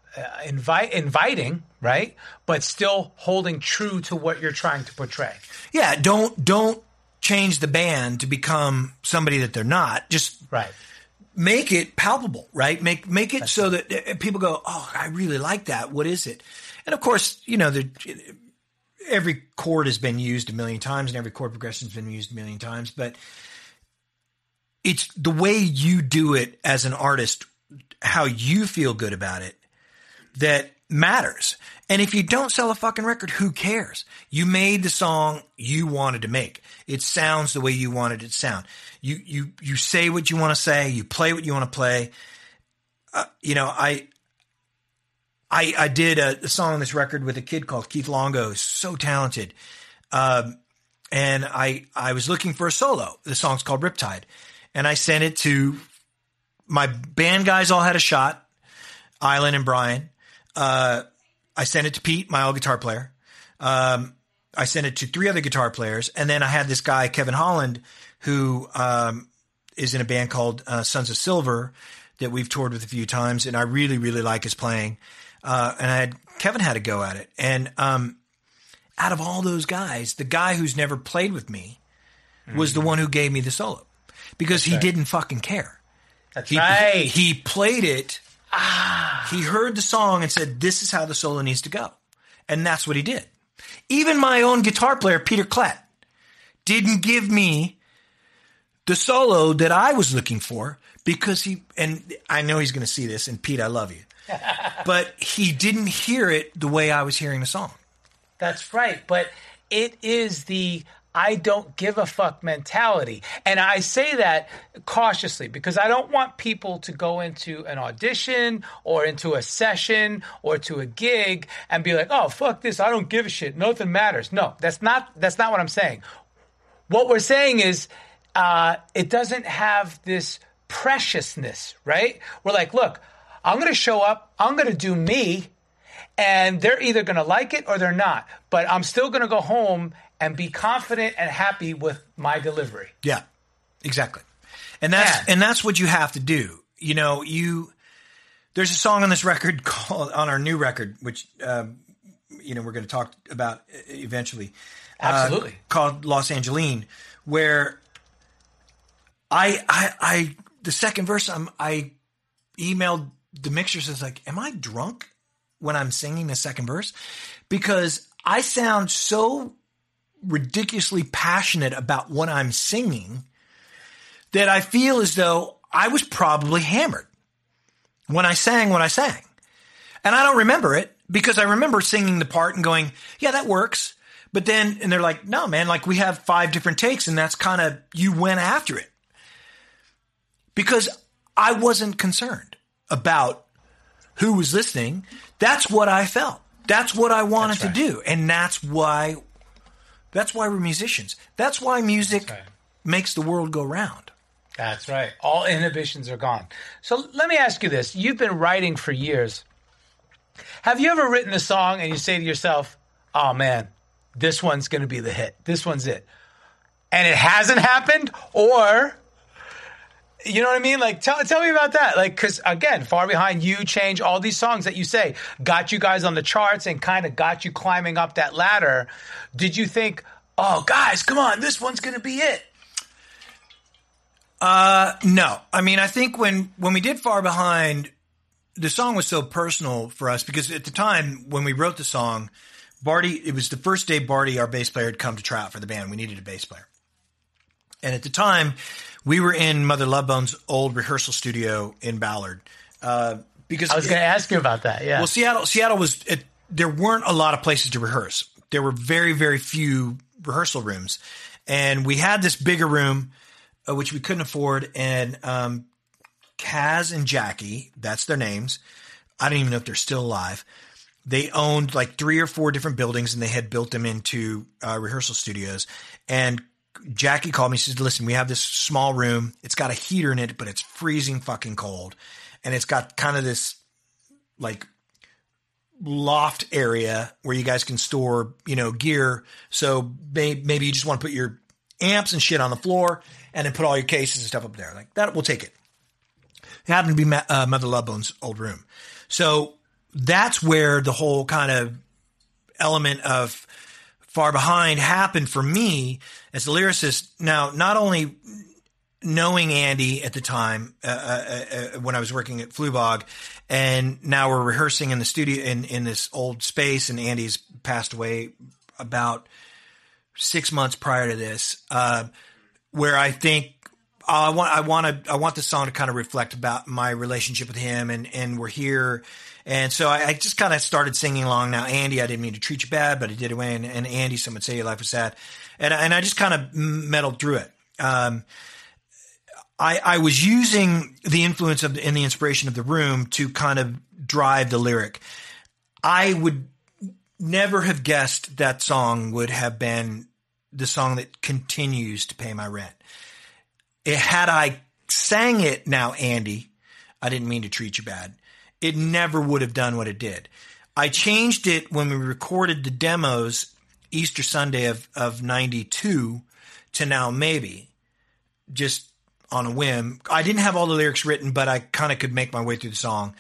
S2: invite, inviting, right? But still holding true to what you're trying to portray.
S3: Yeah, don't don't change the band to become somebody that they're not. Just
S2: right
S3: make it palpable, right? Make make it That's so right. that uh, people go, "Oh, I really like that. What is it?" And of course, you know, the, every chord has been used a million times, and every chord progression has been used a million times. But it's the way you do it as an artist, how you feel good about it, that matters. And if you don't sell a fucking record, who cares? You made the song you wanted to make. It sounds the way you wanted it to sound. You you you say what you want to say. You play what you want to play. Uh, you know, I I I did a, a, song on this record with a kid called Keith Longo. So talented. Um, and I I was looking for a solo. The song's called Riptide, and I sent it to my band guys. All had a shot. Island and Brian. Uh, I sent it to Pete, my old guitar player. Um, I sent it to three other guitar players, and then I had this guy Kevin Holland, who um, is in a band called uh, Sons of Silver that we've toured with a few times, and I really really like his playing. Uh, and I had Kevin had a go at it, and um, out of all those guys, the guy who's never played with me was mm-hmm. the one who gave me the solo because That's he right. didn't fucking care.
S2: That's
S3: he,
S2: right.
S3: He played it Ah. He heard the song and said, This is how the solo needs to go. And that's what he did. Even my own guitar player, Peter Klett, didn't give me the solo that I was looking for because he, and I know he's going to see this, and Pete, I love you. but he didn't hear it the way I was hearing the song.
S2: That's right. But it is the I don't give a fuck mentality. And I say that cautiously because I don't want people to go into an audition or into a session or to a gig and be like, "Oh, fuck this. I don't give a shit. Nothing matters." No, that's not that's not what I'm saying. What we're saying is uh, it doesn't have this preciousness, right? We're like, "Look, I'm going to show up. I'm going to do me." And they're either going to like it or they're not. But I'm still going to go home and be confident and happy with my delivery.
S3: Yeah, exactly. And that's
S2: Man.
S3: and that's what you have to do. You know, you there's a song on this record called on our new record, which um, you know we're going to talk about eventually. uh,
S2: Absolutely.
S3: called Los Angeline, where I I I the second verse I'm I emailed the mixers says like, am I drunk when I'm singing the second verse? Because I sound so ridiculously passionate about what I'm singing that I feel as though I was probably hammered when I sang what I sang. And I don't remember it because I remember singing the part and going, yeah, that works. But then, and they're like, no, man, like we have five different takes and that's kind of, you went after it. Because I wasn't concerned about who was listening. That's what I felt. That's what I wanted
S2: That's right.
S3: to do. And that's why, that's why we're musicians. That's why music
S2: That's right.
S3: makes the world go round.
S2: That's right. All inhibitions are gone. So let me ask you this. You've been writing for years. Have you ever written a song and you say to yourself, oh man, this one's going to be the hit? This one's it. And it hasn't happened? Or, you know what I mean? Like, tell, tell me about that. Like, because again, Far Behind You, Change, all these songs that you say got you guys on the charts and kind of got you climbing up that ladder. Did you think, oh, guys, come on, this one's to be it?
S3: Uh, no, I mean, I think when when we did Far Behind, the song was so personal for us because at the time when we wrote the song, Bardi, it was the first day Bardi, our bass player, had come to try out for the band. We needed a bass player, and at the time, we were in Mother Love Bone's old rehearsal studio in Ballard. Uh, because
S2: I was going to ask you about that. Yeah.
S3: well, Seattle, Seattle was it, there weren't a lot of places to rehearse. There were very, very few rehearsal rooms, and we had this bigger room, uh, which we couldn't afford. And um, Kaz and Jackie, that's their names. I don't even know if they're still alive. They owned like three or four different buildings, and they had built them into uh, rehearsal studios. And Jackie called me. She said, "Listen, we have this small room. It's got a heater in it, but it's freezing fucking cold, and it's got kind of this like loft area where you guys can store, you know, gear. So may, maybe you just want to put your amps and shit on the floor and then put all your cases and stuff up there. Like that, we'll take it. It happened to be uh, Mother Love Bone's old room. So that's where the whole kind of element of far behind happened for me as a lyricist. Now, not only knowing Andy at the time uh, uh, uh, when I was working at Fluvog, and now we're rehearsing in the studio in in this old space, and Andy's passed away about six months prior to this, uh, where I think. I want I want to I want the song to kind of reflect about my relationship with him and and we're here and so I, I just kind of started singing along now Andy I didn't mean to treat you bad but I did anyway and, and Andy some would say your life was sad and and I just kind of meddled through it um, I, I was using the influence of the, and the inspiration of the room to kind of drive the lyric. I would never have guessed that song would have been the song that continues to pay my rent. It, had I sang it now, Andy, I didn't mean to treat you bad. It never would have done what it did. I changed it when we recorded the demos Easter Sunday of, of 92 to now maybe just on a whim. I didn't have all the lyrics written, but I kind of could make my way through the song.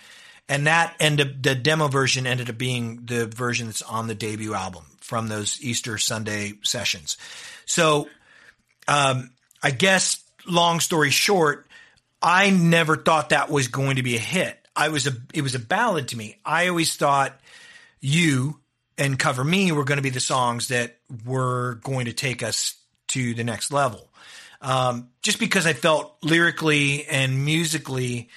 S3: And that up, the demo version ended up being the version that's on the debut album from those Easter Sunday sessions. So, um, I guess long story short, I never thought that was going to be a hit. I was a, it was a ballad to me. I always thought you and cover me were going to be the songs that were going to take us to the next level um, just because I felt lyrically and musically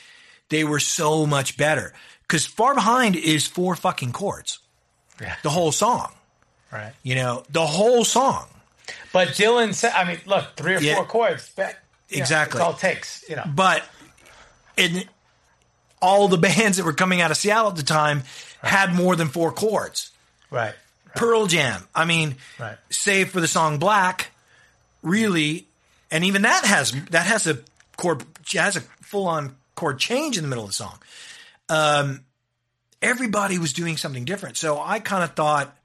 S3: they were so much better. Because Far Behind is four fucking chords,
S2: Yeah.
S3: the whole song.
S2: Right.
S3: You know, the whole song.
S2: But Dylan said, I mean, look, three or
S3: Yeah.
S2: four chords. Know,
S3: Exactly.
S2: it's all takes, you know.
S3: But in all the bands that were coming out of Seattle at the time had more than four chords.
S2: Right.
S3: Pearl Jam. I mean,
S2: Right.
S3: save for the song Black, really, and even that has that has a chord has a full on chord change in the middle of the song. Um, everybody was doing something different, so I kind of thought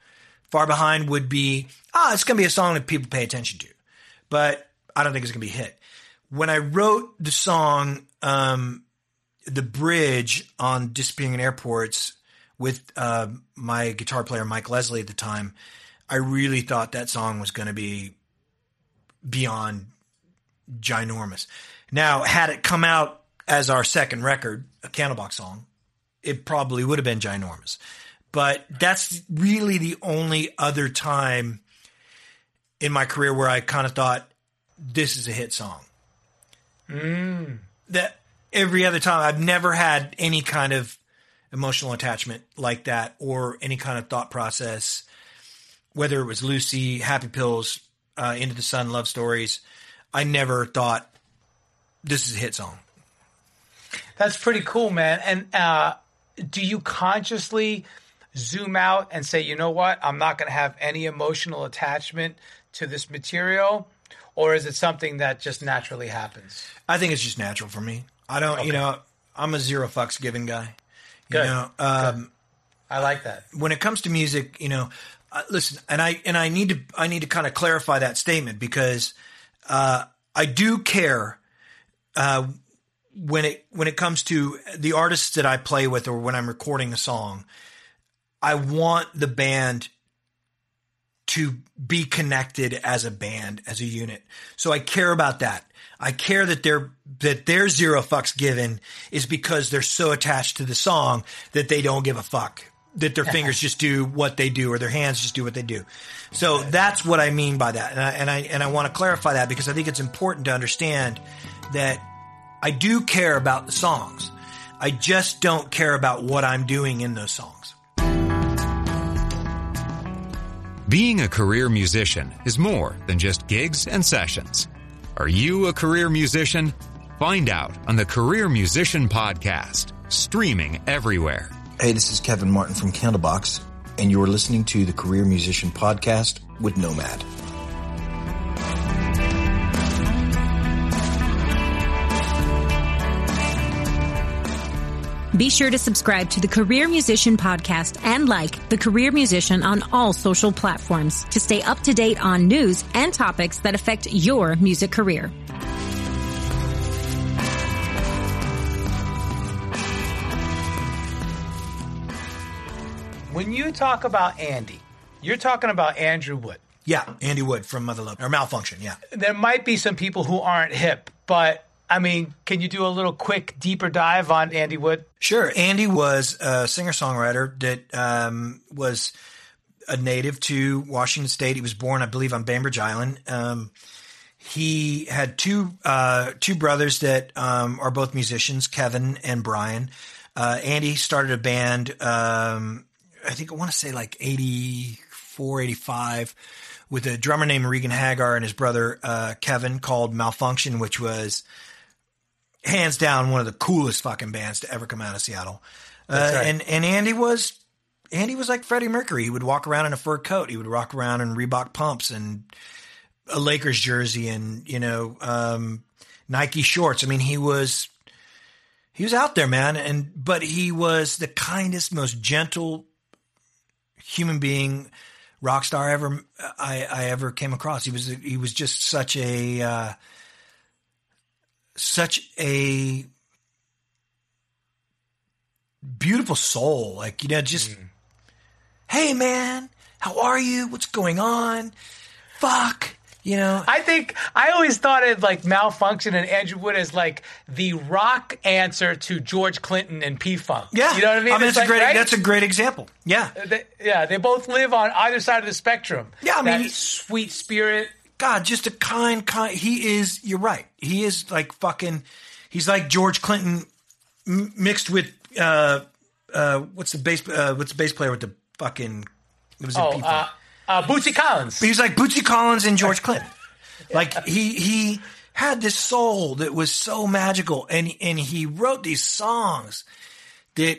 S3: Far Behind would be ah, it's going to be a song that people pay attention to, but I don't think it's going to be a hit. When I wrote the song, um, the bridge on Disappearing in Airports with uh, my guitar player Mike Leslie at the time, I really thought that song was going to be beyond ginormous. Now, had it come out as our second record, a Candlebox song, it probably would have been ginormous. But that's really the only other time in my career where I kind of thought this is a hit song. That every other time I've never had any kind of emotional attachment like that or any kind of thought process, whether it was Lucy, Happy Pills, uh, Into the Sun, Love Stories. I never thought this is a hit song.
S2: That's pretty cool, man. And uh, do you consciously zoom out and say, you know what, I'm not going to have any emotional attachment to this material? Or is it something that just naturally happens?
S3: I think it's just natural for me. I don't, you know, I'm a zero fucks given guy. You
S2: Good.
S3: know, um,
S2: I like that.
S3: when it comes to music, you know, uh, listen, and I and I need to I need to kind of clarify that statement because uh, I do care uh, when it when it comes to the artists that I play with or when I'm recording a song. I want the band to be connected as a band, as a unit. So I care about that. I care that their that their zero fucks given is because they're so attached to the song that they don't give a fuck. That their fingers just do what they do, or their hands just do what they do. So that's what I mean by that, and I and I and I want to clarify that because I think it's important to understand that I do care about the songs. I just don't care about what I'm doing in those songs.
S1: Being a career musician is more than just gigs and sessions. Are you a career musician? Find out on the Career Musician Podcast, streaming everywhere.
S4: Hey, this is Kevin Martin from Candlebox, and you're listening to the Career Musician Podcast with Nomad.
S5: Be sure to subscribe to the Career Musician podcast and like the Career Musician on all social platforms to stay up to date on news and topics that affect your music career.
S2: When you talk about Andy, you're talking about Andrew Wood.
S3: Yeah, Andy Wood from Mother Love or Malfunkshun. Yeah.
S2: There might be some people who aren't hip, but I mean, can you do a little quick, deeper dive on Andy Wood?
S3: Sure. Andy was a singer songwriter that um, was a native to Washington State. He was born, I believe, on Bainbridge Island. Um, he had two uh, two brothers that um, are both musicians, Kevin and Brian. Uh, Andy started a band. Um, I think I want to say like 84, 85 with a drummer named Regan Hagar and his brother uh, Kevin called Malfunkshun, which was hands down one of the coolest fucking bands to ever come out of Seattle. Uh,
S2: right.
S3: And and Andy was Andy was like Freddie Mercury. He would walk around in a fur coat. He would walk around in Reebok pumps and a Lakers jersey and you know um, Nike shorts. I mean, he was he was out there, man. And but he was the kindest, most gentle human being, rock star ever I, I ever came across. He was he was just such a uh, such a beautiful soul. Like you know, just mm. hey man, how are you? What's going on? Fuck. You know,
S2: I think I always thought of like Malfunkshun and Andrew Wood as like the rock answer to George Clinton and P Funk.
S3: yeah.
S2: you know what I mean.
S3: that's
S2: It's
S3: a great.
S2: right?
S3: That's a great example. Yeah.
S2: They- yeah, they both live on either side of the spectrum.
S3: Yeah, I mean,
S2: that sweet spirit.
S3: God, just a kind, kind. He is. You're right. He is like fucking. He's like George Clinton m- mixed with uh, uh, what's the bass? Uh, what's the bass player with the fucking? It was
S2: Oh, uh, Uh, Bootsy Collins.
S3: He was like Bootsy Collins and George Clinton. Like he he had this soul that was so magical, and and he wrote these songs that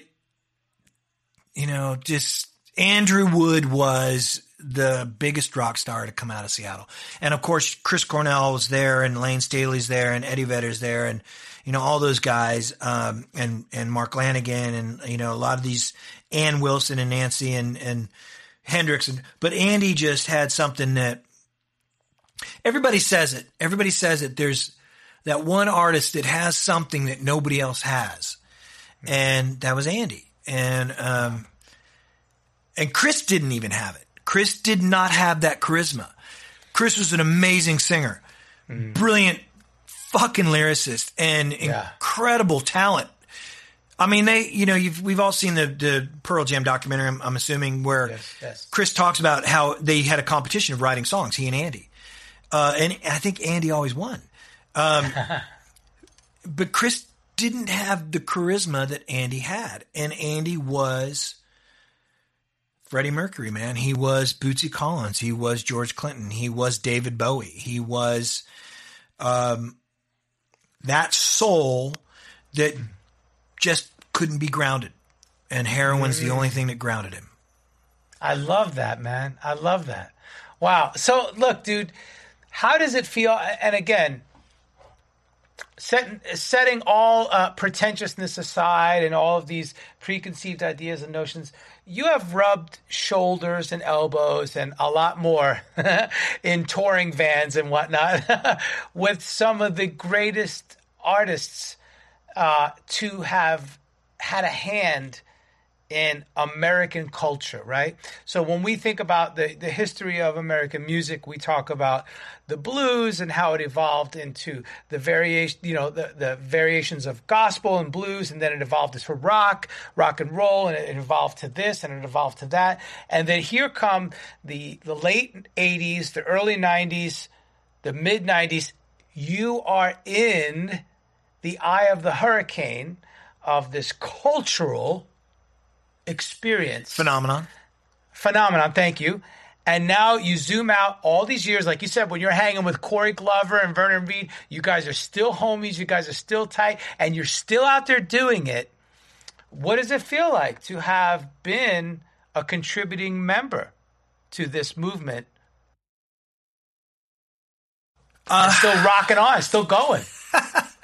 S3: you know just Andrew Wood was the biggest rock star to come out of Seattle, and of course Chris Cornell was there, and Layne Staley's there, and Eddie Vedder's there, and you know all those guys, um, and and Mark Lanegan, and you know a lot of these Ann Wilson and Nancy and and Hendrix, and but Andy just had something that everybody says it. Everybody says it. There's that one artist that has something that nobody else has, and that was Andy. And um, and Chris didn't even have it. Chris did not have that charisma. Chris was an amazing singer, brilliant, fucking lyricist, and
S2: Yeah.
S3: incredible talent. I mean, they, you know, you've, we've all seen the, the Pearl Jam documentary, I'm, I'm assuming, where
S2: Yes, yes.
S3: Chris talks about how they had a competition of writing songs, he and Andy. Uh, and I think Andy always won. Um, but Chris didn't have the charisma that Andy had. And Andy was Freddie Mercury, man. He was Bootsy Collins. He was George Clinton. He was David Bowie. He was um, that soul that just couldn't be grounded. And heroin's the only thing that grounded him.
S2: I love that, man. I love that. Wow. So, look, dude, how does it feel? And again, setting, setting all uh, pretentiousness aside and all of these preconceived ideas and notions, you have rubbed shoulders and elbows and a lot more in touring vans and whatnot with some of the greatest artists uh, to have had a hand in American culture, right? So when we think about the, the history of American music, we talk about the blues and how it evolved into the variation, you know, the, the variations of gospel and blues, and then it evolved to rock, rock and roll, and it evolved to this and it evolved to that. And then here come the the late 80s, the early 90s, the mid 90s. You are in the eye of the hurricane of this cultural experience
S3: Phenomenon.
S2: phenomenon. Thank you. And now you zoom out all these years, like you said, when you're hanging with Corey Glover and Vernon Reid, you guys are still homies, you guys are still tight, and you're still out there doing it. What does it feel like to have been a contributing member to this movement? Uh, still rocking on, still going.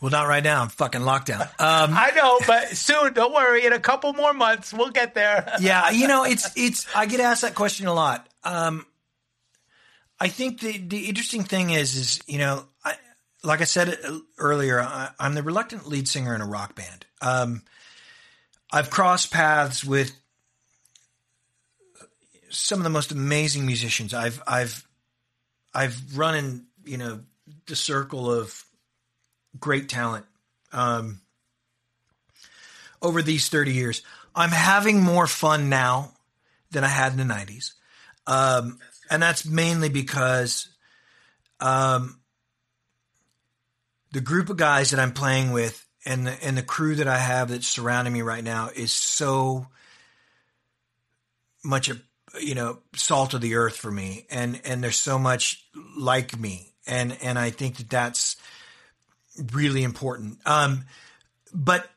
S3: Well, not right now. I'm fucking lockdown. Um,
S2: I know, but soon, don't worry. In a couple more months, we'll get there.
S3: yeah, you know, it's it's. I get asked that question a lot. Um, I think the the interesting thing is, is you know, I, like I said earlier, I, I'm the reluctant lead singer in a rock band. Um, I've crossed paths with some of the most amazing musicians. I've I've I've run in you know the circle of great talent um, over these 30 years. I'm having more fun now than I had in the 90s. Um, and that's mainly because um, the group of guys that I'm playing with and the, and the crew that I have that's surrounding me right now is so much a you know salt of the earth for me and and there's so much like me and and I think that that's really important. Um, but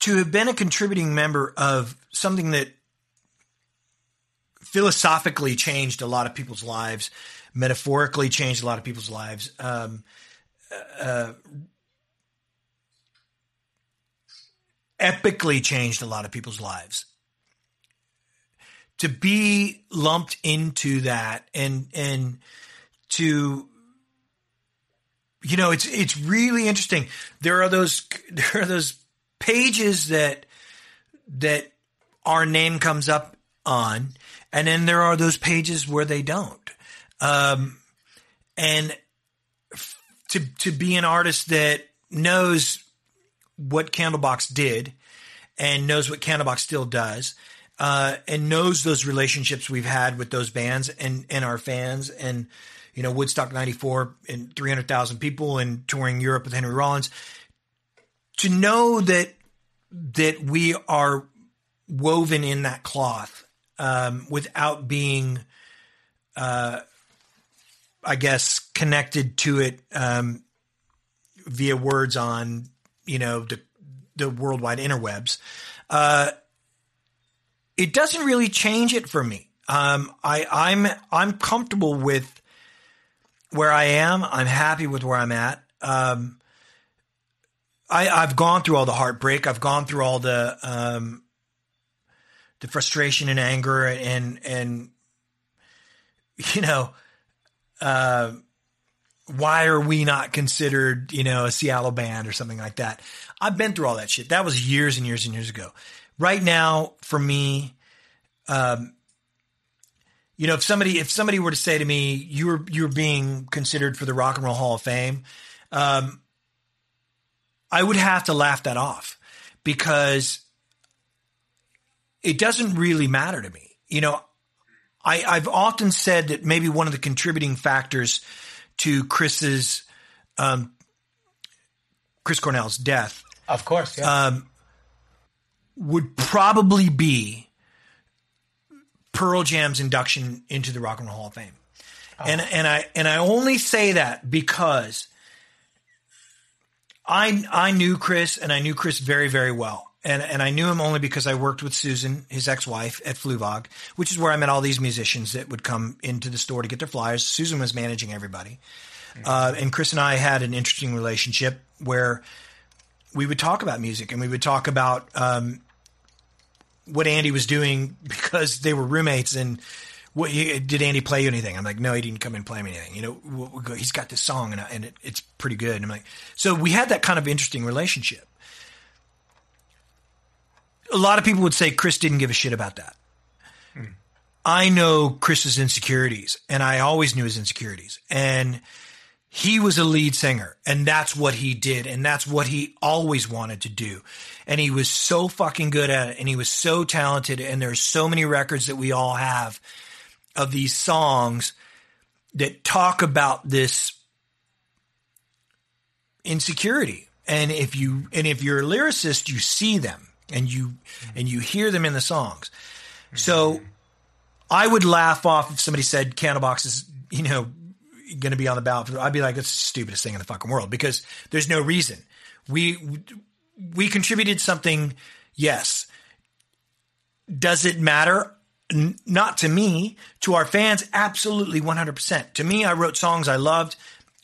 S3: to have been a contributing member of something that philosophically changed a lot of people's lives, metaphorically changed a lot of people's lives, um, uh, epically changed a lot of people's lives. To be lumped into that and and to you know, it's it's really interesting. There are those there are those pages that that our name comes up on, and then there are those pages where they don't. Um, and to to be an artist that knows what Candlebox did and knows what Candlebox still does, uh, and knows those relationships we've had with those bands and and our fans and you know, Woodstock 94 and 300,000 people and touring Europe with Henry Rollins. To know that, that we are woven in that cloth, um, without being, uh, I guess, connected to it um, via words on you know the the worldwide interwebs. Uh, it doesn't really change it for me. Um, I, I'm I'm comfortable with where I am. I'm happy with where I'm at. Um, I, I've gone through all the heartbreak. I've gone through all the um, the frustration and anger and and you know uh, why are we not considered you know a Seattle band or something like that? I've been through all that shit. That was years and years and years ago. Right now, for me, um, you know, if somebody if somebody were to say to me, "You were you're being considered for the Rock and Roll Hall of Fame," um, I would have to laugh that off because it doesn't really matter to me. You know, I, I've often said that maybe one of the contributing factors to Chris's um, Chris Cornell's death
S2: Of course, yeah.
S3: um, would probably be Pearl Jam's induction into the Rock and Roll Hall of Fame. And and I and I only say that because I I knew Chris and I knew Chris very very well. And and I knew him only because I worked with Susan, his ex-wife, at Fluvog, which is where I met all these musicians that would come into the store to get their flyers. Susan was managing everybody. Uh, and Chris and I had an interesting relationship where we would talk about music and we would talk about um, what Andy was doing because they were roommates and what did Andy play you anything? I'm like, no, he didn't come and play me anything. You know, we'll, we'll go, he's got this song and, I- and it, it's pretty good. And I'm like, so we had that kind of interesting relationship. A lot of people would say Chris didn't give a shit about that. Hmm. I know Chris's insecurities and I always knew his insecurities and he was a lead singer and that's what he did and that's what he always wanted to do. And he was so fucking good at it and he was so talented and there's so many records that we all have of these songs that talk about this insecurity. And if you and if you're a lyricist you see them and you and you hear them in the songs. So mm-hmm. I would laugh off if somebody said Candlebox is, you know, going to be on the ballot. I'd be like, that's the stupidest thing in the fucking world because there's no reason. We we contributed something. Yes. Does it matter? N- not to me. To our fans, absolutely 100%. To me, I wrote songs I loved.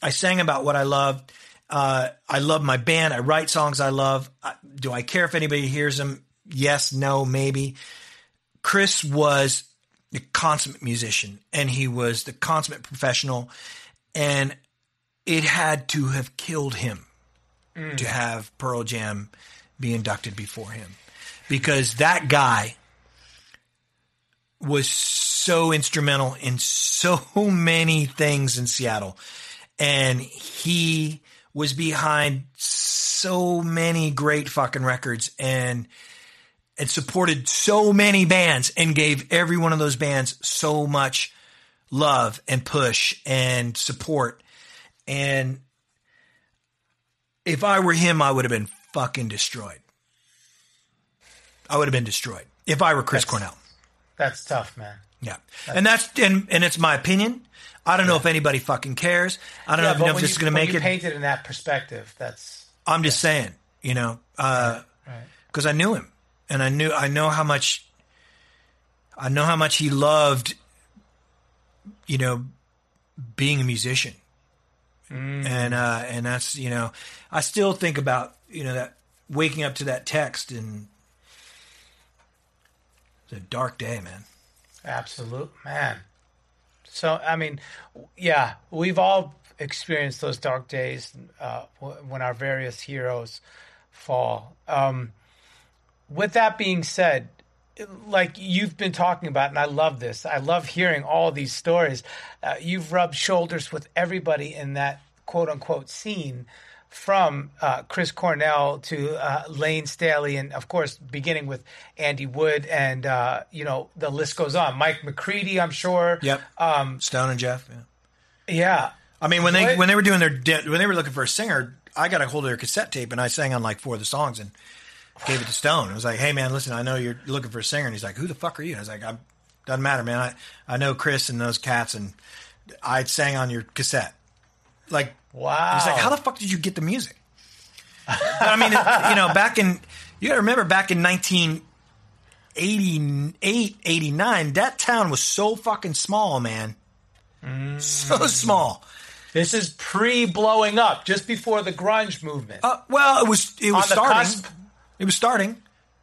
S3: I sang about what I loved. Uh, I love my band. I write songs I love. I, do I care if anybody hears them? Yes, no, maybe. Chris was the consummate musician and he was the consummate professional and it had to have killed him mm. to have Pearl Jam be inducted before him. Because that guy was so instrumental in so many things in Seattle and he was behind so many great fucking records and and supported so many bands and gave every one of those bands so much love and push and support. And if I were him, I would have been fucking destroyed. I would have been destroyed if I were Chris
S2: That's-
S3: Cornell.
S2: That's tough, man.
S3: Yeah. And that's and and it's my opinion. I don't know if anybody fucking cares. I don't
S2: Yeah,
S3: know if
S2: you,
S3: is going to make
S2: you
S3: it.
S2: Painted in that perspective, that's
S3: I'm just saying, you know, because
S2: right.
S3: I knew him, and I knew I know how much I know how much he loved, you know, being a musician, and uh, and that's you know, I still think about you know that waking up to that text and it's a dark day, man.
S2: Absolute man. So I mean, yeah, we've all experienced those dark days uh, when our various heroes fall. Um, with that being said, like you've been talking about, and I love this. I love hearing all these stories. Uh, you've rubbed shoulders with everybody in that quote unquote scene. From uh, Chris Cornell to uh, Layne Staley, and of course, beginning with Andy Wood, and uh, you know the list goes on. Mike McCready, I'm sure.
S3: Yep.
S2: Um,
S3: Stone and Jeff. Yeah.
S2: yeah.
S3: I mean, when they when they were doing their when they were looking for a singer, I got a hold of their cassette tape and I sang on like four of the songs and gave it to Stone. I was like, "Hey man, listen, I know you're looking for a singer," and he's like, "Who the fuck are you?" And I was like, "I'm Doesn't matter, man. I, I know Chris and those cats, and I sang on your cassette. Like,
S2: Wow.
S3: He's like, how the fuck did you get the music? But, I mean, it- you know, back in, you got to remember back in 1988, 89, that town was so fucking small, man. So small.
S2: This is pre blowing up, just before the grunge movement.
S3: Uh, well, it was, it was starting.
S2: cusp?
S3: It was starting.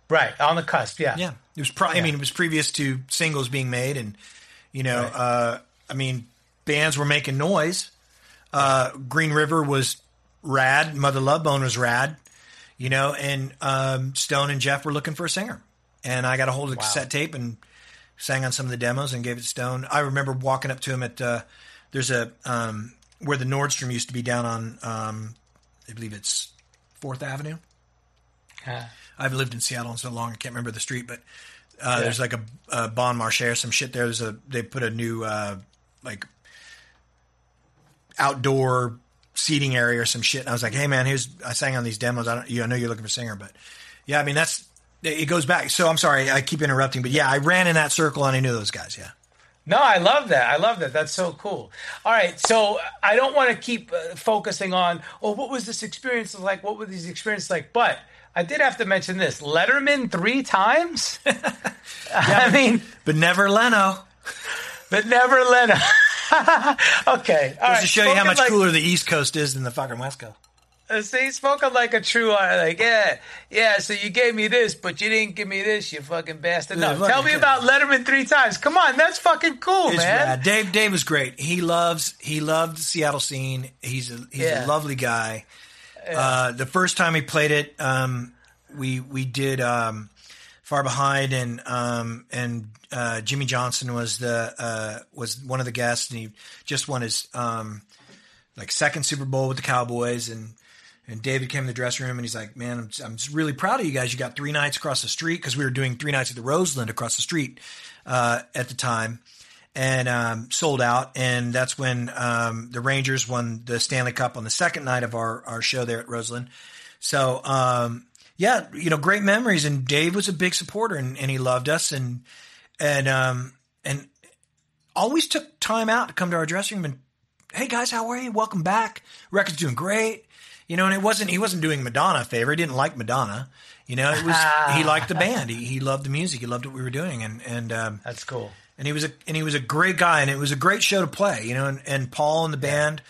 S2: right, on the cusp, yeah.
S3: Yeah, it was. Pro- I mean, it was previous to singles being made, and you know,
S2: Right.
S3: uh, I mean, bands were making noise. Uh, Green River was rad. Mother Love Bone was rad. You know, and um, Stone and Jeff were looking for a singer, and I got a hold of the cassette tape and sang on some of the demos and gave it to Stone. I remember walking up to him at uh, there's a um, where the Nordstrom used to be down on um, I believe it's Fourth Avenue.
S2: Uh,
S3: I've lived in Seattle so long I can't remember the street, but uh, there's like a, a Bon Marché or some shit. there. There's a they put a new uh, like outdoor seating area or some shit. And I was like, hey man, here's I sang on these demos. I don't, you, I know you're looking for a singer, but yeah, I mean that's it goes back. So I'm sorry, I keep interrupting, but yeah, I ran in that circle and I knew those guys. Yeah.
S2: No, I love that. I love that. That's so cool. All right, so I don't want to keep uh, focusing on, oh, what was this experience like? What were these experiences like? But I did have to mention this Letterman three times. I mean,
S3: But never Leno.
S2: but never Leno. okay,
S3: Just
S2: right.
S3: to show you how
S2: spoken
S3: much
S2: like-
S3: cooler the East Coast is than the fucking West Coast.
S2: Uh, See, spoken like a true, uh, like, yeah, yeah, so you gave me this, but you didn't give me this, you fucking bastard. No,
S3: Yeah,
S2: tell me
S3: fucking-
S2: about Letterman three times. Come on, that's fucking cool,
S3: It's
S2: man.
S3: rad. Dave Dave was great. He loves he loved the Seattle scene. He's a he's
S2: Yeah.
S3: a lovely guy. Uh, the first time he played it, um, we we did um, Far Behind and um, and uh, Jimmy Johnson was the uh, was one of the guests and he just won his um, like second Super Bowl with the Cowboys and and David came in the dressing room and he's like, "Man, I'm, I'm really proud of you guys. You got three nights across the street because we were doing three nights at the Roseland across the street uh, at the time, and um, sold out. And that's when um, the Rangers won the Stanley Cup on the second night of our our show there at Roseland. So um, yeah, you know, great memories. And Dave was a big supporter and, and he loved us and and um, and always took time out to come to our dressing room and hey guys, how are you? Welcome back. Record's doing great. You know, and it wasn't he wasn't doing Madonna a favor. He didn't like Madonna. You know, it was he liked the band. He, he loved the music. He loved what we were doing, and and um,
S2: That's cool.
S3: And he was a and he was a great guy, and it was a great show to play. You know, and, and Paul and the band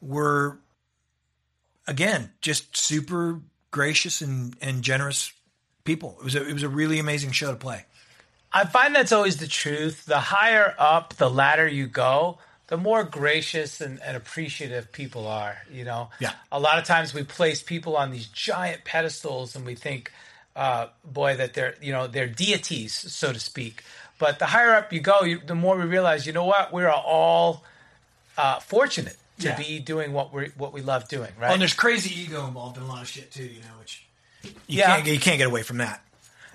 S3: were again just super gracious and and generous people. It was a, it was a really amazing show to play.
S2: I find that's always the truth. The higher up the ladder you go, the more gracious and, and appreciative people are. You know,
S3: Yeah.
S2: A lot of times we place people on these giant pedestals, and we think, uh, boy, that they're you know they're deities, so to speak. But the higher up you go, you, the more we realize, you know what, we are all uh, fortunate to
S3: Yeah.
S2: be doing what we what we love doing. Right?
S3: Oh, and there's crazy ego involved in a lot of shit too. You know, which you
S2: Yeah.
S3: can't get- you can't get away from that.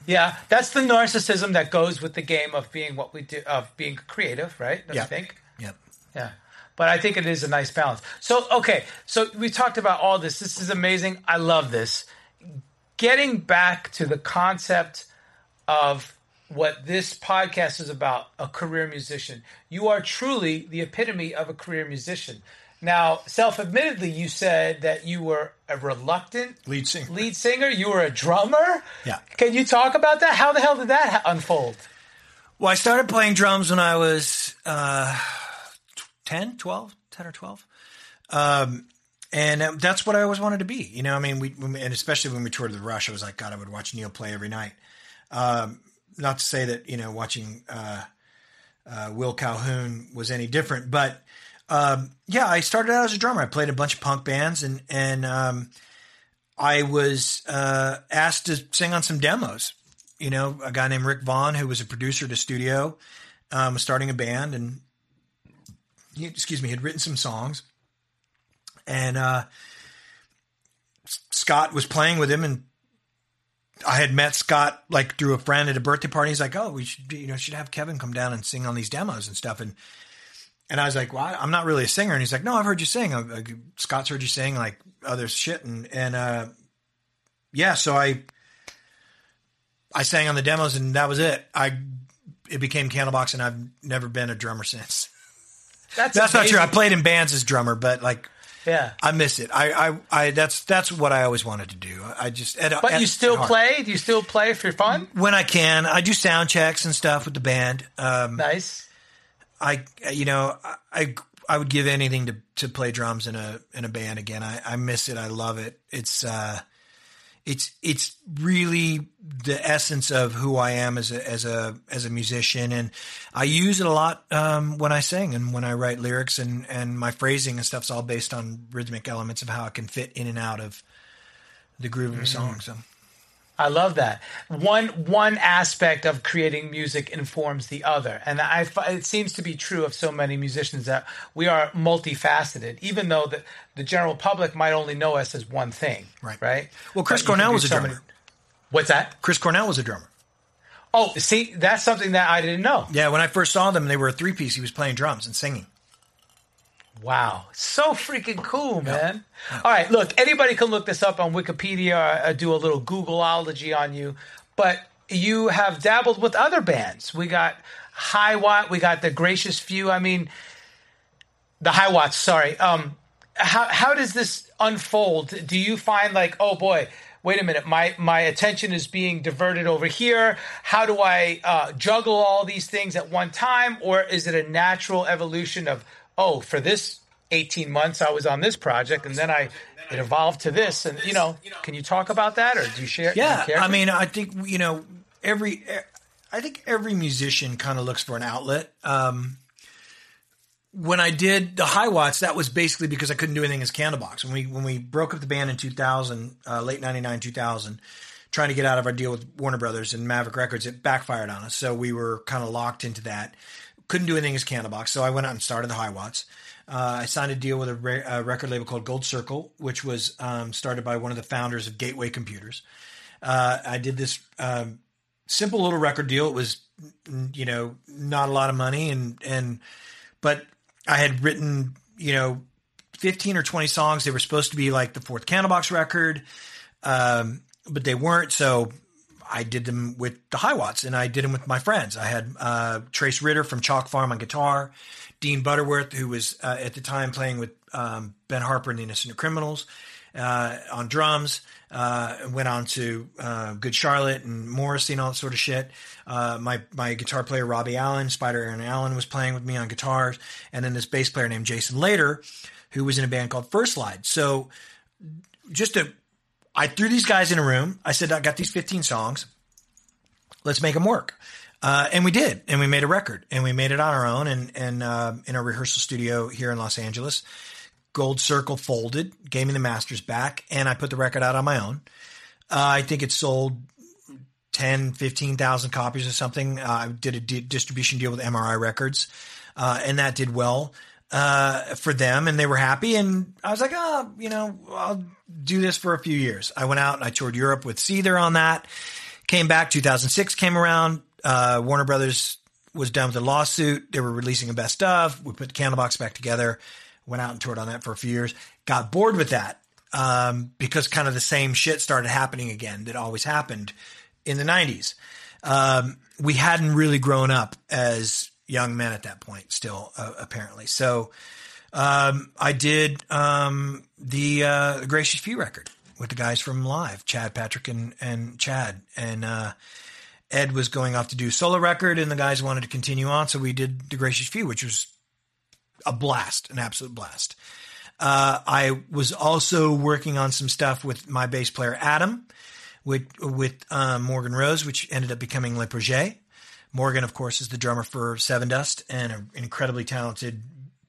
S2: Yeah, that's the narcissism that goes with the game of being what we do, of being creative, right? Don't
S3: Yeah.
S2: you think?
S3: Yep.
S2: Yeah. But I think it is a nice balance. So, okay. So we talked about all this. This is amazing. I love this. Getting back to the concept of what this podcast is about a career musician. You are truly the epitome of a career musician. Now, self admittedly, you said that you were a reluctant
S3: Lead singer.
S2: lead singer. You were a drummer.
S3: Yeah.
S2: Can you talk about that? How the hell did that unfold?
S3: Well, I started playing drums when I was uh, 10, 12, 10 or 12. Um, and um, that's what I always wanted to be. You know, I mean, we, and especially when we toured the Rush, I was like, God, I would watch Neil play every night. Um, not to say that, you know, watching uh, uh, Will Calhoun was any different, but um, yeah, I started out as a drummer. I played a bunch of punk bands and, and um, I was uh, asked to sing on some demos. You know, a guy named Rick Vaughn, who was a producer at a studio, um, was starting a band, and he, excuse me, had written some songs, and uh, Scott was playing with him, and I had met Scott like through a friend at a birthday party. He's like, "Oh, we should, you know, should have Kevin come down and sing on these demos and stuff." And and I was like, "Well, I'm not really a singer." And he's like, "No, I've heard you sing. Like, Scott's heard you sing like other shit." And and uh, yeah, so I I sang on the demos, and that was it. I it became Candlebox, and I've never been a drummer since.
S2: That's,
S3: That's not true. I played in bands as drummer, but like
S2: Yeah.
S3: I miss it. I, I, I that's that's what I always wanted to do. I just at,
S2: But
S3: at-
S2: you still play? Do you still play for fun?
S3: when I can. I do sound checks and stuff with the band. Um,
S2: Nice.
S3: I you know I I would give anything to to play drums in a in a band again. I, I miss it. I love it. It's uh it's it's really the essence of who I am as a as a as a musician, and I use it a lot um, when I sing and when I write lyrics, and and my phrasing and stuff's all based on rhythmic elements of how it can fit in and out of the groove of a song. So
S2: I love that. One one aspect of creating music informs the other, and I it seems to be true of so many musicians that we are multifaceted. Even though the the general public might only know us as one thing,
S3: Right.
S2: Right.
S3: Well, Chris Cornell was a drummer.
S2: What's that?
S3: Chris Cornell was a drummer.
S2: Oh, see, that's something that I didn't know.
S3: Yeah, when I first saw them, they were a three piece. He was playing drums and singing.
S2: Wow, so freaking cool, man! All right, look, anybody can look this up on Wikipedia. Or, uh, do a little Googleology on you, but you have dabbled with other bands. We got High Watt, we got the Gracious Few. I mean, the High Watts. Sorry. Um, how how does this unfold? Do you find like, oh boy, wait a minute, my my attention is being diverted over here. How do I uh, juggle all these things at one time, or is it a natural evolution of, oh, for this eighteen months I was on this project, and then I it evolved to this, and you know, can you talk about that, or do you share? you
S3: Yeah,
S2: care
S3: I mean, I think you know every. I think every musician kind of looks for an outlet. Um, when I did the high watts, that was basically because I couldn't do anything as Candlebox. When we when we broke up the band in 2000, uh, late 99, 2000, trying to get out of our deal with Warner Brothers and Maverick Records, it backfired on us. So we were kind of locked into that. Couldn't do anything as Candlebox. So I went out and started the high watts. Uh, I signed a deal with a, re- a record label called Gold Circle, which was um, started by one of the founders of Gateway Computers. Uh, I did this um, simple little record deal. It was, you know, not a lot of money, and and but I had written, you know, fifteen or twenty songs. They were supposed to be like the fourth Candlebox record, um, but they weren't. So I did them with the High Watts, and I did them with my friends. I had uh, Trace Ritter from Chalk Farm on guitar, Dean Butterworth, who was uh, at the time playing with um, Ben Harper and the Innocent Criminals uh, on drums. Uh, went on to uh, Good Charlotte and Morrissey and all that sort of shit. Uh, my my guitar player Robbie Allen, Spider Aaron Allen, was playing with me on guitars, and then this bass player named Jason Later, who was in a band called First Slide. So just to, I threw these guys in a room. I said, I got these 15 songs. Let's make them work. Uh, and we did, and we made a record, and we made it on our own, and and uh, in our rehearsal studio here in Los Angeles. Gold Circle folded, gave me the masters back, and I put the record out on my own. Uh, I think it sold 10, 15,000 copies or something. Uh, I did a di- distribution deal with MRI Records, uh, and that did well uh, for them, and they were happy. And I was like, oh, you know, I'll do this for a few years. I went out and I toured Europe with Seether on that. Came back, 2006 came around. Uh, Warner Brothers was done with the lawsuit. They were releasing a best of. We put Candlebox back together. Went out and toured on that for a few years. Got bored with that um, because kind of the same shit started happening again that always happened in the 90s. Um, we hadn't really grown up as young men at that point, still, uh, apparently. So um, I did um, the, uh, Gracious Few record with the guys from Live, Chad, Patrick, and, and Chad. And uh, Ed was going off to do solo record, and the guys wanted to continue on. So we did the Gracious Few, which was a blast, an absolute blast. Uh, I was also working on some stuff with my bass player Adam, with with uh, Morgan Rose, which ended up becoming Le Projet. Morgan, of course, is the drummer for Sevendust and an incredibly talented,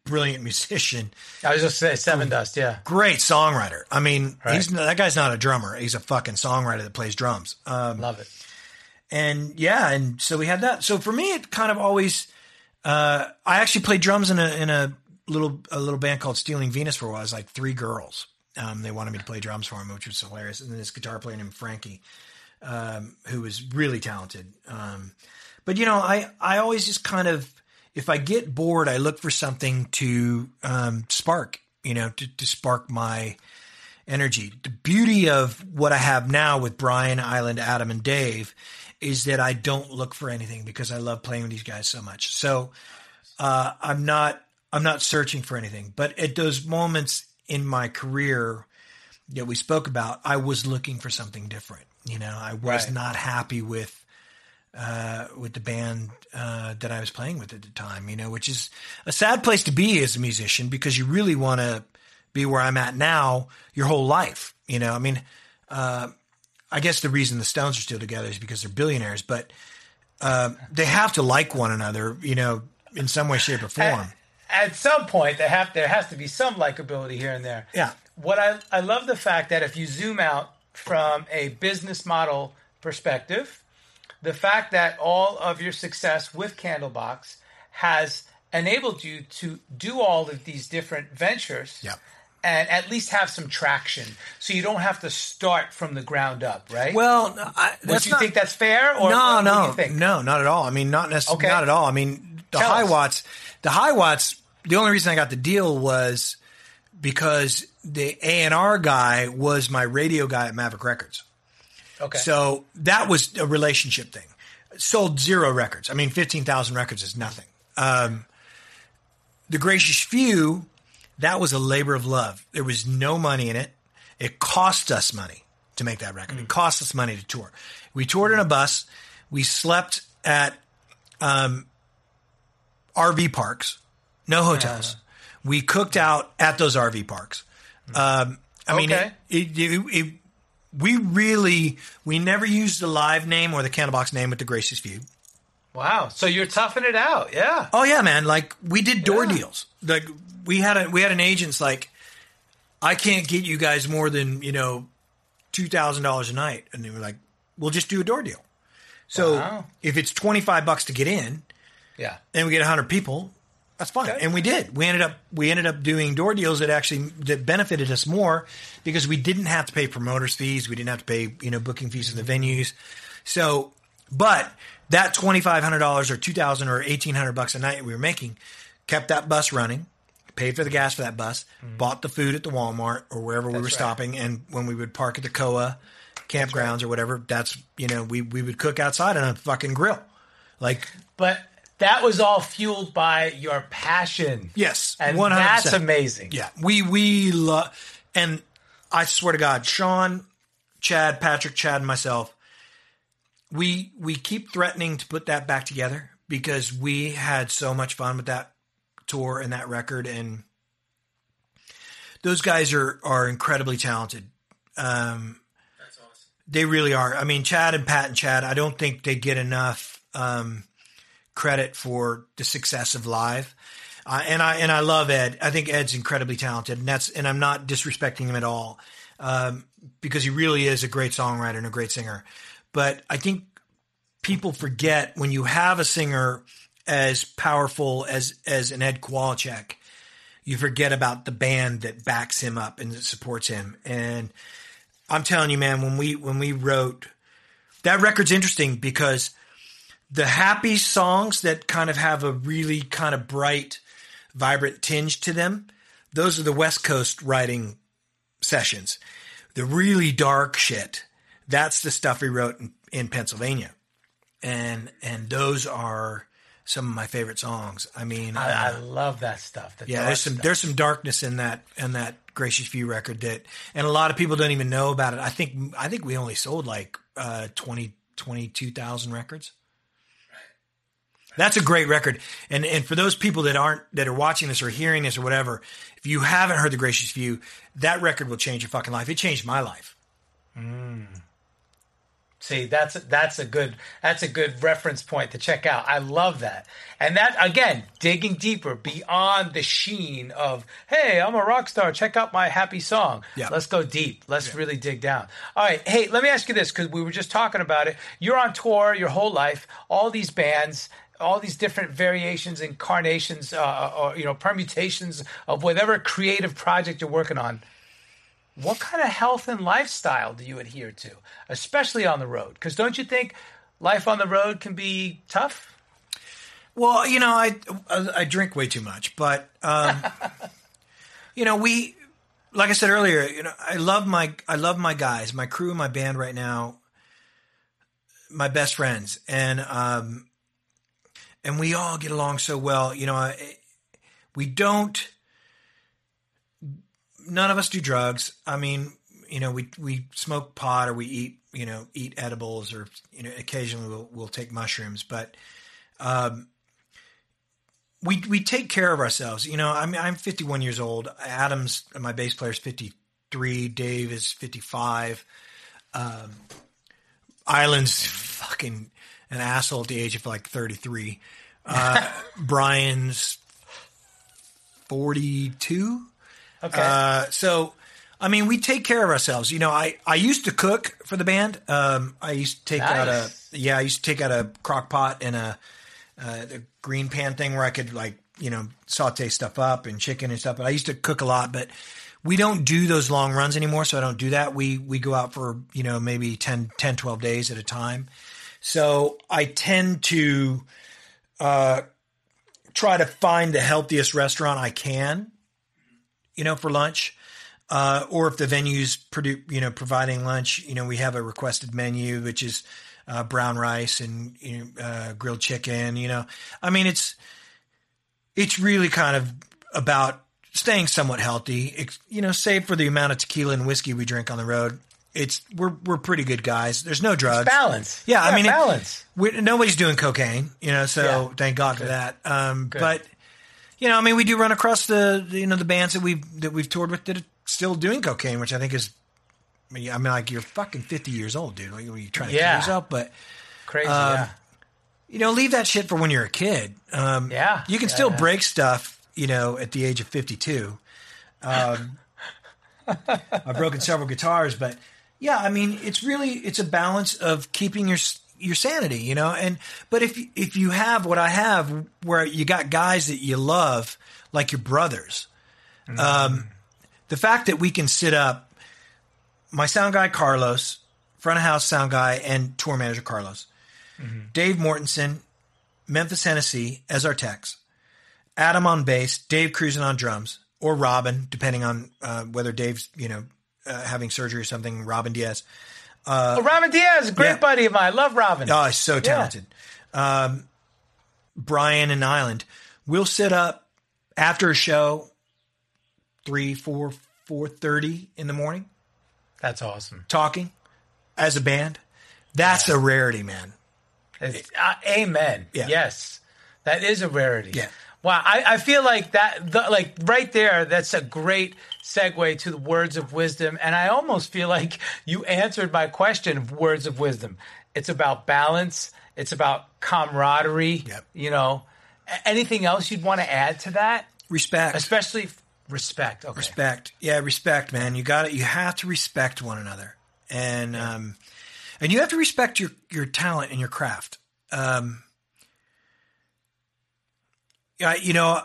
S3: brilliant musician.
S2: I was just say Sevendust, yeah.
S3: Great songwriter. I mean,
S2: Right.
S3: he's that guy's not a drummer. He's a fucking songwriter that plays drums. Um,
S2: Love it.
S3: and yeah, and so we had that. So for me, it kind of always. Uh, I actually played drums in a in a little a little band called Stealing Venus for a while. It was like three girls. Um, they wanted me to play drums for them, which was hilarious. And then this guitar player named Frankie, um, who was really talented. Um, but you know, I I always just kind of if I get bored, I look for something to um, spark. You know, to to spark my energy. The beauty of what I have now with Brian, Island, Adam, and Dave is that I don't look for anything because I love playing with these guys so much. So uh, I'm not I'm not searching for anything. But at those moments in my career that we spoke about, I was looking for something different. You know, I was
S2: Right.
S3: not happy with uh, with the band uh, that I was playing with at the time. You know, which is a sad place to be as a musician because you really want to be where I'm at now your whole life. You know, I mean, uh, I guess the reason the Stones are still together is because they're billionaires, but uh, they have to like one another. You know, in some way, shape, or form.
S2: At some point, there have there has to be some likability here and there.
S3: Yeah.
S2: What I I love the fact that if you zoom out from a business model perspective, the fact that all of your success with Candlebox has enabled you to do all of these different ventures.
S3: Yep.
S2: And at least have some traction, so you don't have to start from the ground up, right?
S3: Well, I,
S2: Would you
S3: not,
S2: think that's fair? Or
S3: no, no, no, not at all. I mean, not necessarily,
S2: Okay.
S3: not at all. I mean, the
S2: Tell
S3: high
S2: us.
S3: watts, the high watts. The only reason I got the deal was because the A and R guy was my radio guy at Maverick Records.
S2: Okay.
S3: So that was a relationship thing. Sold zero records. I mean, 15,000 records is nothing. Um, the Gracious Few, that was a labor of love. There was no money in it. It cost us money to make that record. It cost us money to tour. We toured in a bus. We slept at um, RV parks, no hotels. We cooked out at those RV parks. Um, I mean,
S2: Okay.
S3: it, it, it, it, we really we never used the live name or the Candlebox name with the Gracious Few.
S2: wow. So you're toughing it out, yeah.
S3: Oh yeah, man! Like we did door
S2: Yeah.
S3: deals. Like we had a we had an agent's like, I can't get you guys more than you know two thousand dollars a night, and they were like, we'll just do a door deal. So
S2: Wow.
S3: if it's twenty five bucks to get in,
S2: Yeah.
S3: and we get hundred people, that's fine.
S2: Okay.
S3: And we did. We ended up we ended up doing door deals that actually that benefited us more because we didn't have to pay promoters fees. We didn't have to pay you know booking fees for the venues. So, but that twenty five hundred dollars or two thousand or eighteen hundred bucks a night we were making kept that bus running. Paid for the gas for that bus, bought the food at the Walmart or wherever we were
S2: Mm-hmm. right.
S3: stopping, and when we would park at the KOA campgrounds or whatever, that's you know we we would cook outside on a fucking grill, like
S2: But that was all fueled by your passion.
S3: Yes,
S2: And
S3: 100%.
S2: that's amazing.
S3: Yeah, we we love, and I swear to God, Sean, Chad, Patrick, Chad, and myself, we we keep threatening to put that back together because we had so much fun with that tour and that record, and those guys are are incredibly talented. Um, they really are. I mean, Chad and Pat and Chad, I don't think they get enough um, credit for the success of live. Uh, and I and I love Ed. I think Ed's incredibly talented, and that's and I'm not disrespecting him at all, um, because he really is a great songwriter and a great singer. But I think people forget when you have a singer as powerful as as an Ed Kowalczyk, you forget about the band that backs him up and that supports him. And I'm telling you, man, when we when we wrote that record's interesting because the happy songs that kind of have a really kind of bright, vibrant tinge to them, those are the West Coast writing sessions. The really dark shit, that's the stuff we wrote in, in Pennsylvania. And and those are some of my favorite songs. I mean,
S2: I, I
S3: uh,
S2: love that stuff. the
S3: yeah, there's some
S2: stuff.
S3: there's some darkness in that in that Gracious Few record that, and a lot of people don't even know about it. I think I think we only sold like uh, 20 22,000 records. That's a great record, and and for those people that aren't that are watching this or hearing this or whatever, if you haven't heard the Gracious Few, that record will change your fucking life. It changed my life. Mm.
S2: See, that's that's a good that's a good reference point to check out. I love that, and that again, digging deeper beyond the sheen of "Hey, I'm a rock star. Check out my happy song."
S3: Yeah.
S2: Let's go deep. Let's really dig down. All right, hey, let me ask you this because we were just talking about it. You're on tour your whole life. All these bands. All these different variations, incarnations, uh, or you know, permutations of whatever creative project you're working on what kind of health and lifestyle do you adhere to, especially on the road? Because don't you think life on the road can be tough?
S3: Well, you know, I I, I drink way too much, but um, you know, we like I said earlier, you know, I love my I love my guys, my crew, my band right now. my best friends, and um, and we all get along so well. You know, we don't. None of us do drugs. I mean, you know, we we smoke pot or we eat, you know, eat edibles or you know, occasionally we'll we'll take mushrooms, but um, we we take care of ourselves. You know, I mean, I'm 51 years old. Adam's my bass player is 53. Dave is 55. Um, Island's fucking an asshole at the age of like 33. Uh, Brian's 42.
S2: Okay.
S3: Uh, so, I mean, we take care of ourselves. You know, I, I used to cook for the band. Um, I used to take out a, yeah, I used to take out a crock pot and a, uh, the green pan thing where I could like, you know, saute stuff up and chicken and stuff. But I used to cook a lot, but we don't do those long runs anymore. So I don't do that. We, we go out for, you know, maybe 10, 10, 12 days at a time. So I tend to, uh, try to find the healthiest restaurant I can, you know, for lunch. Uh, or if the venue's produ- you know, providing lunch, you know, we have a requested menu, which is, uh, brown rice and, you know, uh, grilled chicken, you know, I mean, it's, it's really kind of about staying somewhat healthy, you know, save for the amount of tequila and whiskey we drink on the road. It's, we're, we're pretty good guys. There's no drugs.
S2: balance.
S3: Yeah, I mean,
S2: balance.
S3: we nobody's doing cocaine, you know, so
S2: Yeah.
S3: thank God for that. Um,
S2: Good.
S3: but you know, I mean, we do run across the, you know the bands that we've that we've toured with that are still doing cocaine, which I think is, I mean, I mean, like you're fucking fifty years old, dude. Like, are you trying to
S2: Yeah.
S3: kill yourself? But
S2: Crazy.
S3: um,
S2: yeah.
S3: you know, leave that shit for when you're a kid. Um,
S2: Yeah.
S3: you can
S2: Yeah,
S3: still
S2: yeah.
S3: break stuff, you know, at the age of fifty-two. Um, I've broken several guitars, but yeah, I mean, it's really it's a balance of keeping your your sanity, you know. And but if if you have what I have, where you got guys that you love like your brothers, um, the fact that we can sit up, my sound guy Carlos, front of house sound guy, and tour manager Carlos, Dave Mortensen, Memphis Hennessy as our techs, Adam on bass, Dave cruising on drums, or Robin, depending on uh, whether Dave's you know uh, having surgery or something. Robin Diaz.
S2: oh, Robin Diaz, great
S3: yeah.
S2: buddy of mine. Love Robin.
S3: Oh, he's so talented. Um, Brian and Island. We'll sit up after a show, three, four, four thirty in the morning,
S2: That's awesome.
S3: talking as a band. That's a rarity, man.
S2: Uh, amen.
S3: Yeah.
S2: Yes, that is a rarity.
S3: Yeah.
S2: Wow, I, I feel like that, the, like right there, that's a great segue to the words of wisdom, and I almost feel like you answered my question of words of wisdom. It's about balance. It's about camaraderie.
S3: Yep.
S2: You know, anything else you'd want to add to that?
S3: Respect.
S2: Especially f- respect. Okay.
S3: respect yeah respect man you got it you have to respect one another and um and you have to respect your your talent and your craft um you know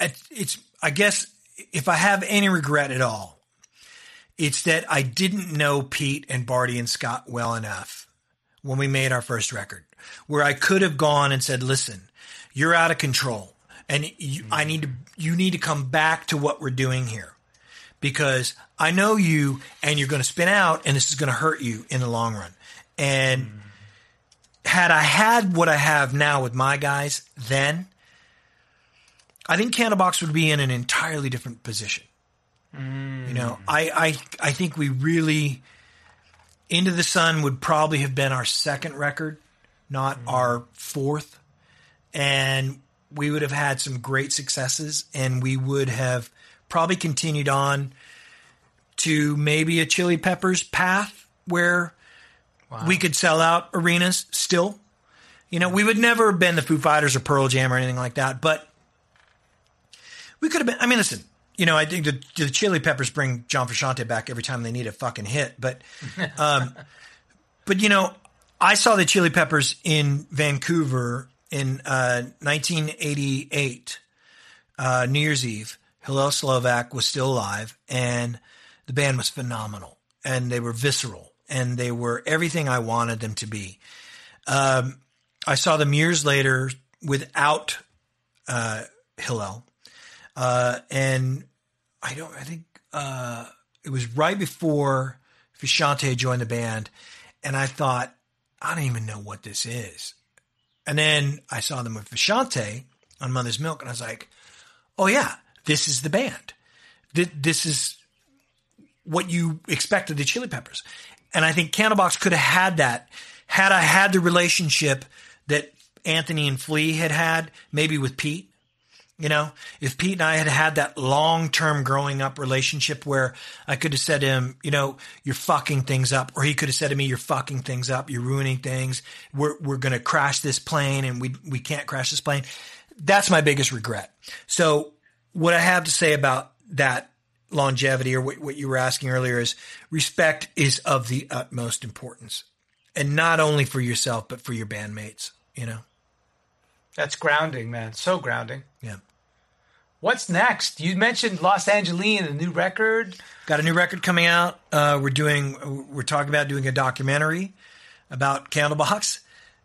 S3: it, it's i guess if i have any regret at all it's that i didn't know pete and Bardi and scott well enough when we made our first record where i could have gone and said listen you're out of control and you, i mm-hmm. need to you need to come back to what we're doing here because i know you and you're going to spin out and this is going to hurt you in the long run. And mm-hmm. had i had what i have now with my guys then i think candlebox would be in an entirely different position. Mm. You know I, I i think we really into the sun would probably have been our second record not mm. our fourth. And we would have had some great successes and we would have probably continued on to maybe a chili peppers path where we could sell out arenas still. You know we would never have been the foo fighters or pearl jam or anything like that but we could have been i mean listen you know i think the, the chili peppers bring john frusciante back every time they need a fucking hit but um but you know i saw the chili peppers in vancouver in uh, 1988, uh, New Year's Eve. Hillel Slovak was still alive, and the band was phenomenal, and they were visceral, and they were everything I wanted them to be. Um, I saw them years later without uh, Hillel, uh, and I don't. I think uh, it was right before Frusciante joined the band, and I thought I don't even know what this is. And then I saw them with Frusciante on Mother's Milk, and I was like, oh yeah, this is the band. Th- This is what you expect of the Chili Peppers. And I think Candlebox could have had that had I had the relationship that Anthony and Flea had had, maybe with Pete. You know, if Pete and I had had that long term growing up relationship where I could have said to him, you know, you're fucking things up, or he could have said to me, you're fucking things up, you're ruining things. We're we're gonna crash this plane, and we we can't crash this plane. That's my biggest regret. So what I have to say about that longevity, or what, what you were asking earlier, is respect is of the utmost importance, and not only for yourself but for your bandmates. You know,
S2: That's grounding, man. So grounding.
S3: yeah.
S2: What's next? You mentioned Los Angeles, and a new record.
S3: Got a new record coming out. Uh, we're doing. We're talking about doing a documentary about Candlebox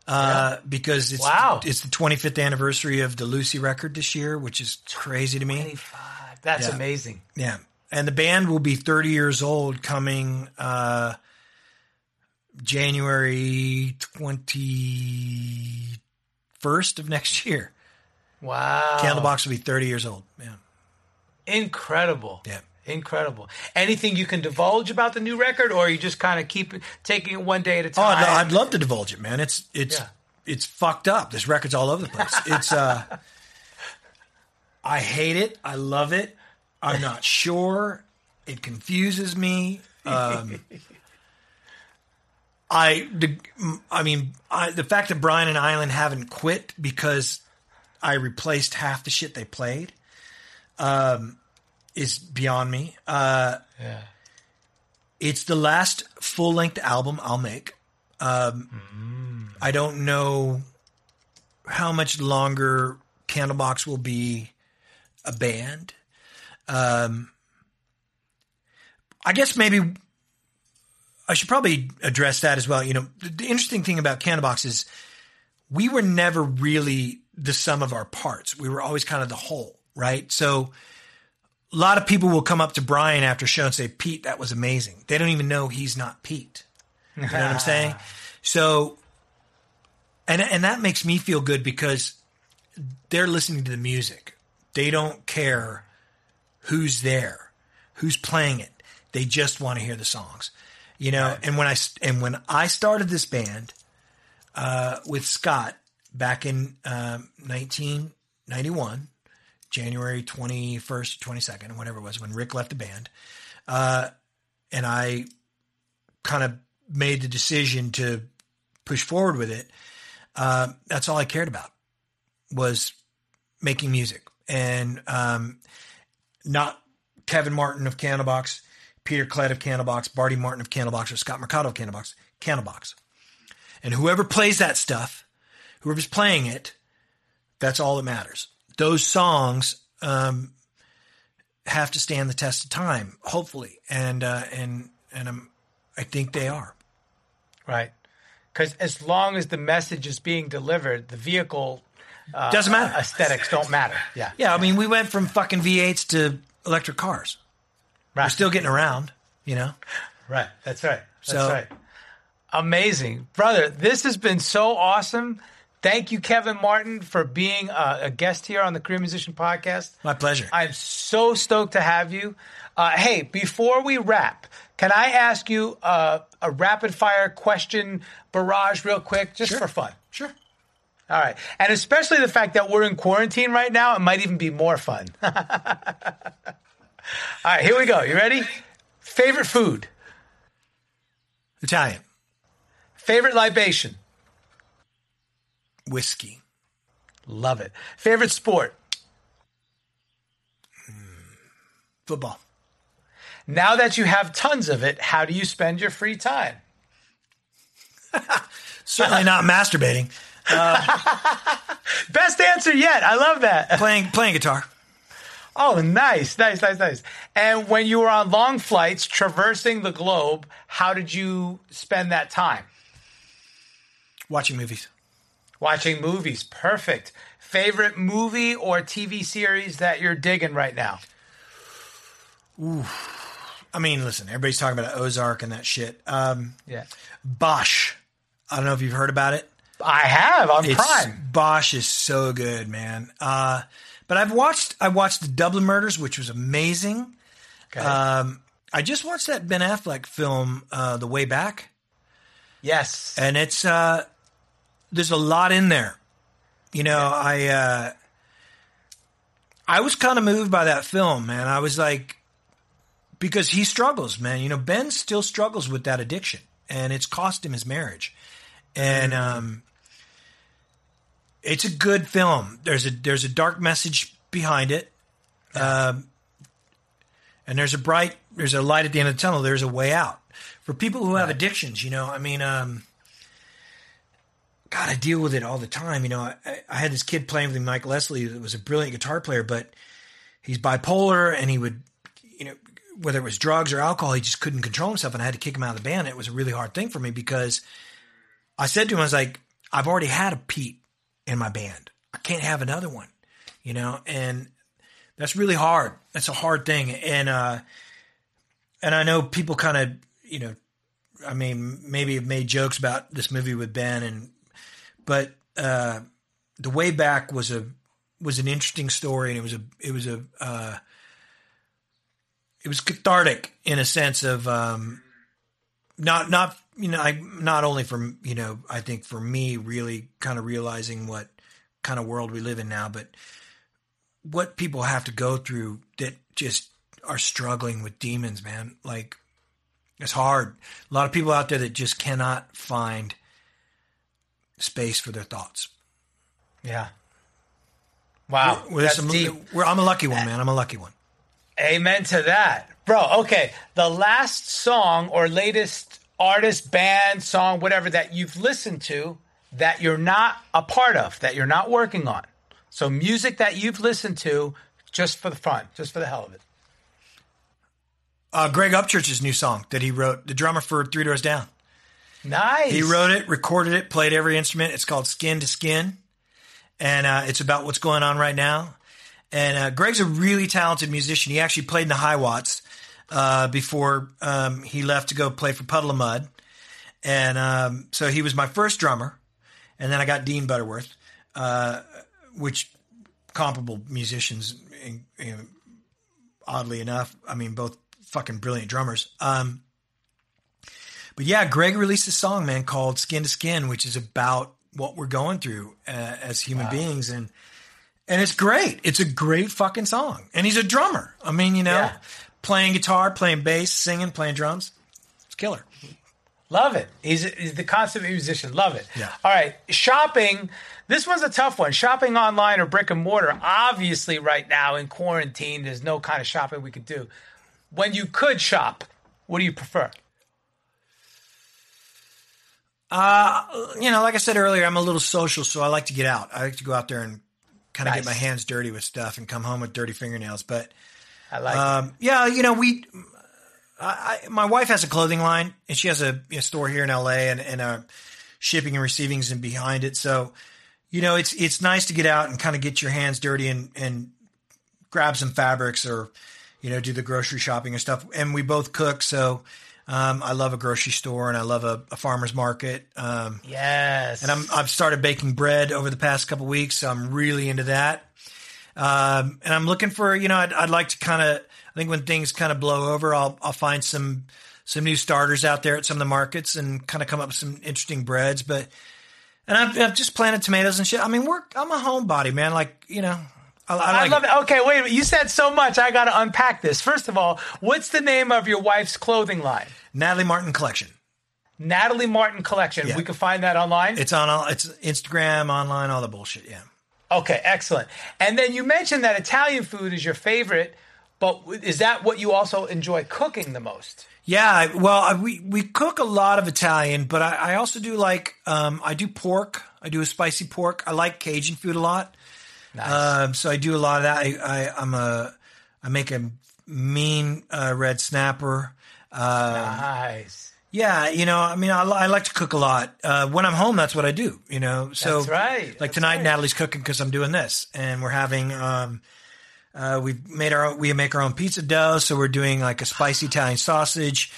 S3: uh, because it's
S2: Wow.
S3: it's the 25th anniversary of the Lucy record this year, which is crazy to me.
S2: 25. That's
S3: Yeah.
S2: amazing.
S3: Yeah, and the band will be 30 years old coming uh, January 21st of next year.
S2: Wow.
S3: Candlebox will be 30 years old. Yeah,
S2: Incredible.
S3: Yeah.
S2: Incredible. Anything you can divulge about the new record, or you just kind of keep it, taking it one day at a
S3: Oh,
S2: time?
S3: I'd, I'd love to divulge it, man. It's it's
S2: Yeah.
S3: it's fucked up. This record's all over the place. It's uh, I hate it. I love it. I'm not sure. It confuses me. Um, I the I mean I, the fact that Brian and Island haven't quit because I replaced half the shit they played, um, is beyond me. Uh,
S2: yeah.
S3: it's the last full length album I'll make. Um, I don't know how much longer Candlebox will be a band. Um, I guess maybe I should probably address that as well. You know, the, the interesting thing about Candlebox is we were never really the sum of our parts. We were always kind of the whole, right? So a lot of people will come up to Brian after show and say, Pete, that was amazing. They don't even know he's not Pete. You know what I'm saying? So, and, and that makes me feel good because they're listening to the music. They don't care who's there, who's playing it. They just want to hear the songs, you know. And when I and when I started this band uh, with Scott back in um, 1991, January 21st, 22nd, whatever it was, when Rick left the band, uh, and I kind of made the decision to push forward with it. Uh, that's all I cared about was making music and um, not Kevin Martin of Candlebox, Peter Klett of Candlebox, Bardi Martin of Candlebox, or Scott Mercado of Candlebox, Candlebox. And whoever plays that stuff, whoever's playing it, that's all that matters. Those songs um, have to stand the test of time, hopefully, and uh, and and um, I think they are.
S2: Right. Because as long as the message is being delivered, the vehicle uh,
S3: Doesn't matter.
S2: aesthetics don't matter. Yeah.
S3: Yeah, I mean, we went from fucking V8s to electric cars.
S2: Right.
S3: We're still getting around, you know.
S2: Right. That's right. That's
S3: So-
S2: right. Amazing. Brother, this has been so awesome. Thank you, Kevin Martin, for being a, a guest here on the Career Musician Podcast.
S3: My pleasure.
S2: I'm so stoked to have you. Uh, hey, before we wrap, can I ask you uh, a rapid fire question barrage real quick, just for fun?
S3: Sure.
S2: All right. And especially the fact that we're in quarantine right now, it might even be more fun. All right, here we go. You ready? Favorite food,
S3: Italian
S2: favorite libation.
S3: whiskey.
S2: Love it. Favorite sport.
S3: Mm, football.
S2: Now that you have tons of it, how do you spend your free time?
S3: Certainly not masturbating.
S2: Best answer yet. I love that.
S3: Playing playing guitar.
S2: Oh, nice, nice, nice, nice. And when you were on long flights traversing the globe, how did you spend that time?
S3: Watching movies.
S2: Watching movies. Perfect. Favorite movie or TV series that you're digging right now? Ooh.
S3: I mean, listen, everybody's talking about Ozark and that shit. Um,
S2: Yeah.
S3: Bosch. I don't know if you've heard about it.
S2: I have on
S3: It's,
S2: Prime.
S3: Bosch is so good, man. Uh, but I've watched I watched the Dublin Murders, which was amazing.
S2: Okay.
S3: Um, I just watched that Ben Affleck film, uh, The Way Back,
S2: yes.
S3: and it's uh, there's a lot in there. You know, I uh, I was kind of moved by that film, man. I was like, because he struggles, man. You know, Ben still struggles with that addiction, and it's cost him his marriage. And um, it's a good film. There's a there's a dark message behind it, um, and there's a bright there's a light at the end of the tunnel. There's a way out for people who have addictions. You know, I mean, um, God, I deal with it all the time. You know, I, I had this kid playing with me, Mike Leslie, that was a brilliant guitar player, but he's bipolar, and he would, you know, whether it was drugs or alcohol, he just couldn't control himself, and I had to kick him out of the band. It was a really hard thing for me because I said to him, I was like, I've already had a Pete in my band. I can't have another one, you know, and that's really hard. That's a hard thing, and uh, and I know people kind of, you know, I mean, maybe have made jokes about this movie with Ben, and but uh, the way back was a was an interesting story, and it was a it was a uh, it was cathartic in a sense of um, not not you know I not only for you know I think for me really kind of realizing what kind of world we live in now, but what people have to go through that just are struggling with demons, man. Like it's hard. A lot of people out there that just cannot find space for their thoughts.
S2: Yeah. Wow.
S3: Well,
S2: that's
S3: some-
S2: deep.
S3: we're- I'm a lucky one, man. I'm a lucky one.
S2: Amen to that. Bro, okay. The last song or latest artist, band, song, whatever that you've listened to that you're not a part of, that you're not working on. So music that you've listened to just for the fun, just for the hell of it.
S3: Uh, Greg Upchurch's new song that he wrote, the drummer for Three Doors Down.
S2: Nice.
S3: He wrote it, recorded it, played every instrument. It's called Skin to Skin, and uh, it's about what's going on right now. And uh, Greg's a really talented musician. He actually played in the High Watts uh, before um, he left to go play for Puddle of Mud, and um, so he was my first drummer. And then I got Dean Butterworth, uh, which comparable musicians, in- in- oddly enough. I mean, both fucking brilliant drummers. Um, but yeah, Greg released a song, man, called "Skin to Skin," which is about what we're going through uh, as human beings, and and it's great. It's a great fucking song, and he's a drummer. I mean, you know,
S2: Yeah.
S3: Playing guitar, playing bass, singing, playing drums. It's killer.
S2: Love it. He's, he's the consummate musician. Love it.
S3: Yeah.
S2: All right. Shopping. This one's a tough one. Shopping online or brick and mortar. Obviously, right now in quarantine, there's no kind of shopping we could do. When you could shop, what do you prefer?
S3: Uh, You know, like I said earlier, I'm a little social, so I like to get out. I like to go out there and kind of
S2: Nice.
S3: get my hands dirty with stuff and come home with dirty fingernails. But
S2: I like
S3: Um, yeah, you know, we, I, I, my wife has a clothing line and she has a, a store here in LA and, and uh, shipping and receiving's and behind it. So, you know, it's, it's nice to get out and kind of get your hands dirty and, and grab some fabrics or, you know, do the grocery shopping and stuff. And we both cook. So, um, I love a grocery store and I love a, a farmer's market. Um.
S2: Yes.
S3: and I'm, I've started baking bread over the past couple weeks, so I'm really into that. Um, and I'm looking for, you know, I'd, I'd like to kind of, I think when things kind of blow over, I'll, I'll find some, some new starters out there at some of the markets and kind of come up with some interesting breads. But, and I've, I've just planted tomatoes and shit. I mean, we're, I'm a homebody, man. Like, you know, I, I,
S2: I love it. Okay, wait a minute. You said so much. I got to unpack this. First of all, what's the name of your wife's clothing line?
S3: Natalie Martin collection.
S2: Natalie Martin Collection.
S3: Yeah.
S2: We can find that online.
S3: It's on, all, it's Instagram, online, all the bullshit. Yeah.
S2: Okay, excellent. And then you mentioned that Italian food is your favorite, but is that what you also enjoy cooking the most?
S3: Yeah, well, I, we we cook a lot of Italian, but I, I also do like um, I do pork. I do a spicy pork. I like Cajun food a lot,
S2: Nice.
S3: um, so I do a lot of that. I, I I'm a I make a mean uh, red snapper.
S2: nice.
S3: Yeah, you know, I mean, I, I like to cook a lot. Uh, when I'm home, that's what I do. You know, so
S2: That's right.
S3: Like
S2: That's
S3: tonight,
S2: right.
S3: Natalie's cooking because I'm doing this, and we're having. Um, uh, we've made our own, we make our own pizza dough, so we're doing like a spicy Italian sausage.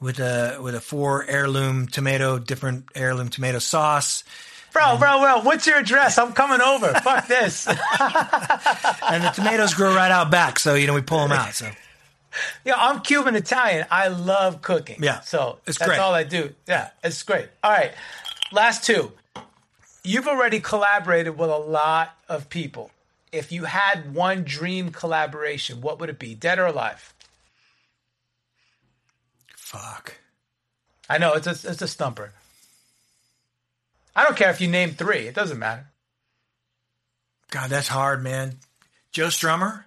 S3: with a with a four heirloom tomato, different heirloom tomato sauce.
S2: Bro, bro, bro, what's your address? I'm coming over. Fuck this.
S3: and the tomatoes grow right out back, so you know we pull them out. So
S2: yeah, I'm Cuban Italian. I love cooking.
S3: Yeah,
S2: so
S3: it's
S2: that's
S3: great.
S2: all I do. Yeah, it's great. All right, last two. You've already collaborated with a lot of people. If you had one dream collaboration, what would it be? Dead or alive?
S3: fuck.
S2: I know it's a it's a stumper. I don't care if you name three; it doesn't matter.
S3: God, that's hard, man. Joe Strummer,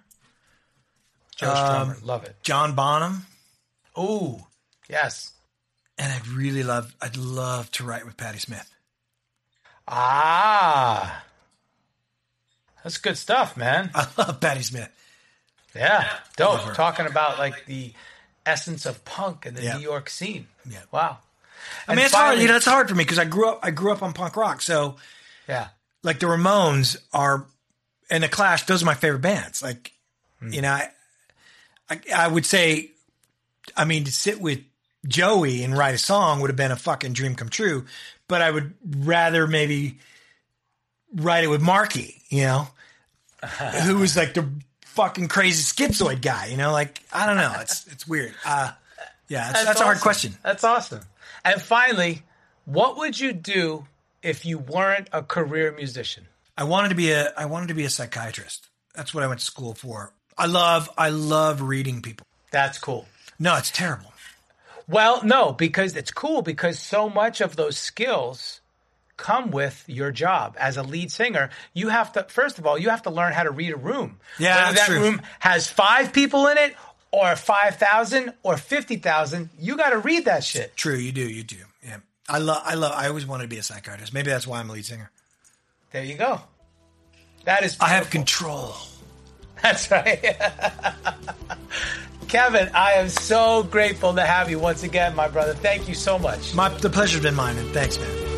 S2: Joe
S3: Um,
S2: Strummer, love it.
S3: John Bonham,
S2: Oh, yes.
S3: and I'd really love I'd love to write with Patti Smith.
S2: Ah, that's good stuff, man.
S3: I love Patti Smith.
S2: Yeah, dope. Talking about like the essence of punk and the
S3: Yeah.
S2: New York scene.
S3: Yeah.
S2: Wow.
S3: I mean, it's hard. You know, it's hard for me because I grew up. I grew up on punk rock. So,
S2: Yeah.
S3: like the Ramones are, and the Clash. Those are my favorite bands. Like, you know, I, I, I would say, I mean, to sit with Joey and write a song would have been a fucking dream come true. But I would rather maybe write it with Marky. You know, who was like the fucking crazy schizoid guy. You know, like I don't know. It's it's weird. Uh, yeah, that's, that's, a hard question.
S2: That's awesome. And finally, what would you do if you weren't a career musician?
S3: I wanted to be a I wanted to be a psychiatrist. That's what I went to school for. I love I love reading people.
S2: That's cool.
S3: No, it's terrible.
S2: Well, no, because it's cool because so much of those skills come with your job as a lead singer. You have to first of all, you have to learn how to read a room.
S3: Yeah,
S2: Whether that
S3: true.
S2: room has 5 people in it or 5,000 or 50,000, you got to read that shit.
S3: True, you do, you do. Yeah. I love I love I always wanted to be a psychiatrist. Maybe that's why I'm a lead singer.
S2: There you go. That is
S3: I have control.
S2: That's right. Kevin, I am so grateful to have you once again, my brother. Thank you so much.
S3: My the pleasure's been mine, and thanks, man.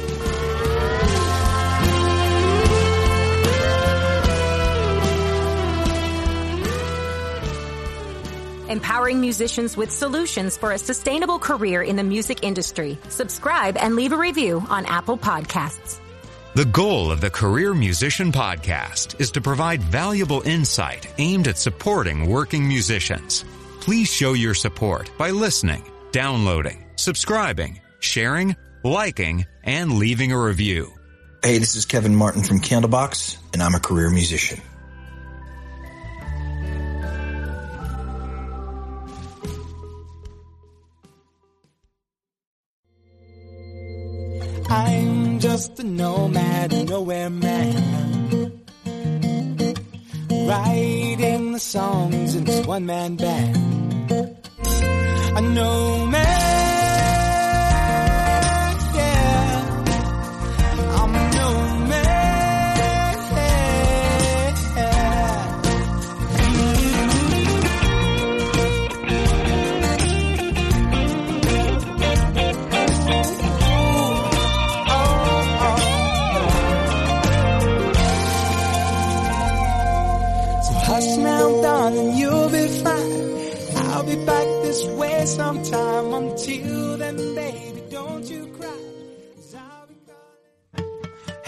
S5: Empowering musicians with solutions for a sustainable career in the music industry. Subscribe and leave a review on Apple Podcasts.
S1: The goal of the Career Musician Podcast is to provide valuable insight aimed at supporting working musicians. Please show your support by listening, downloading, subscribing, sharing, liking, and leaving a review.
S4: Hey, this is Kevin Martin from Candlebox, and I'm a career musician.
S6: I'm just a nomad, nowhere man. Writing the songs in this one man band. A nomad,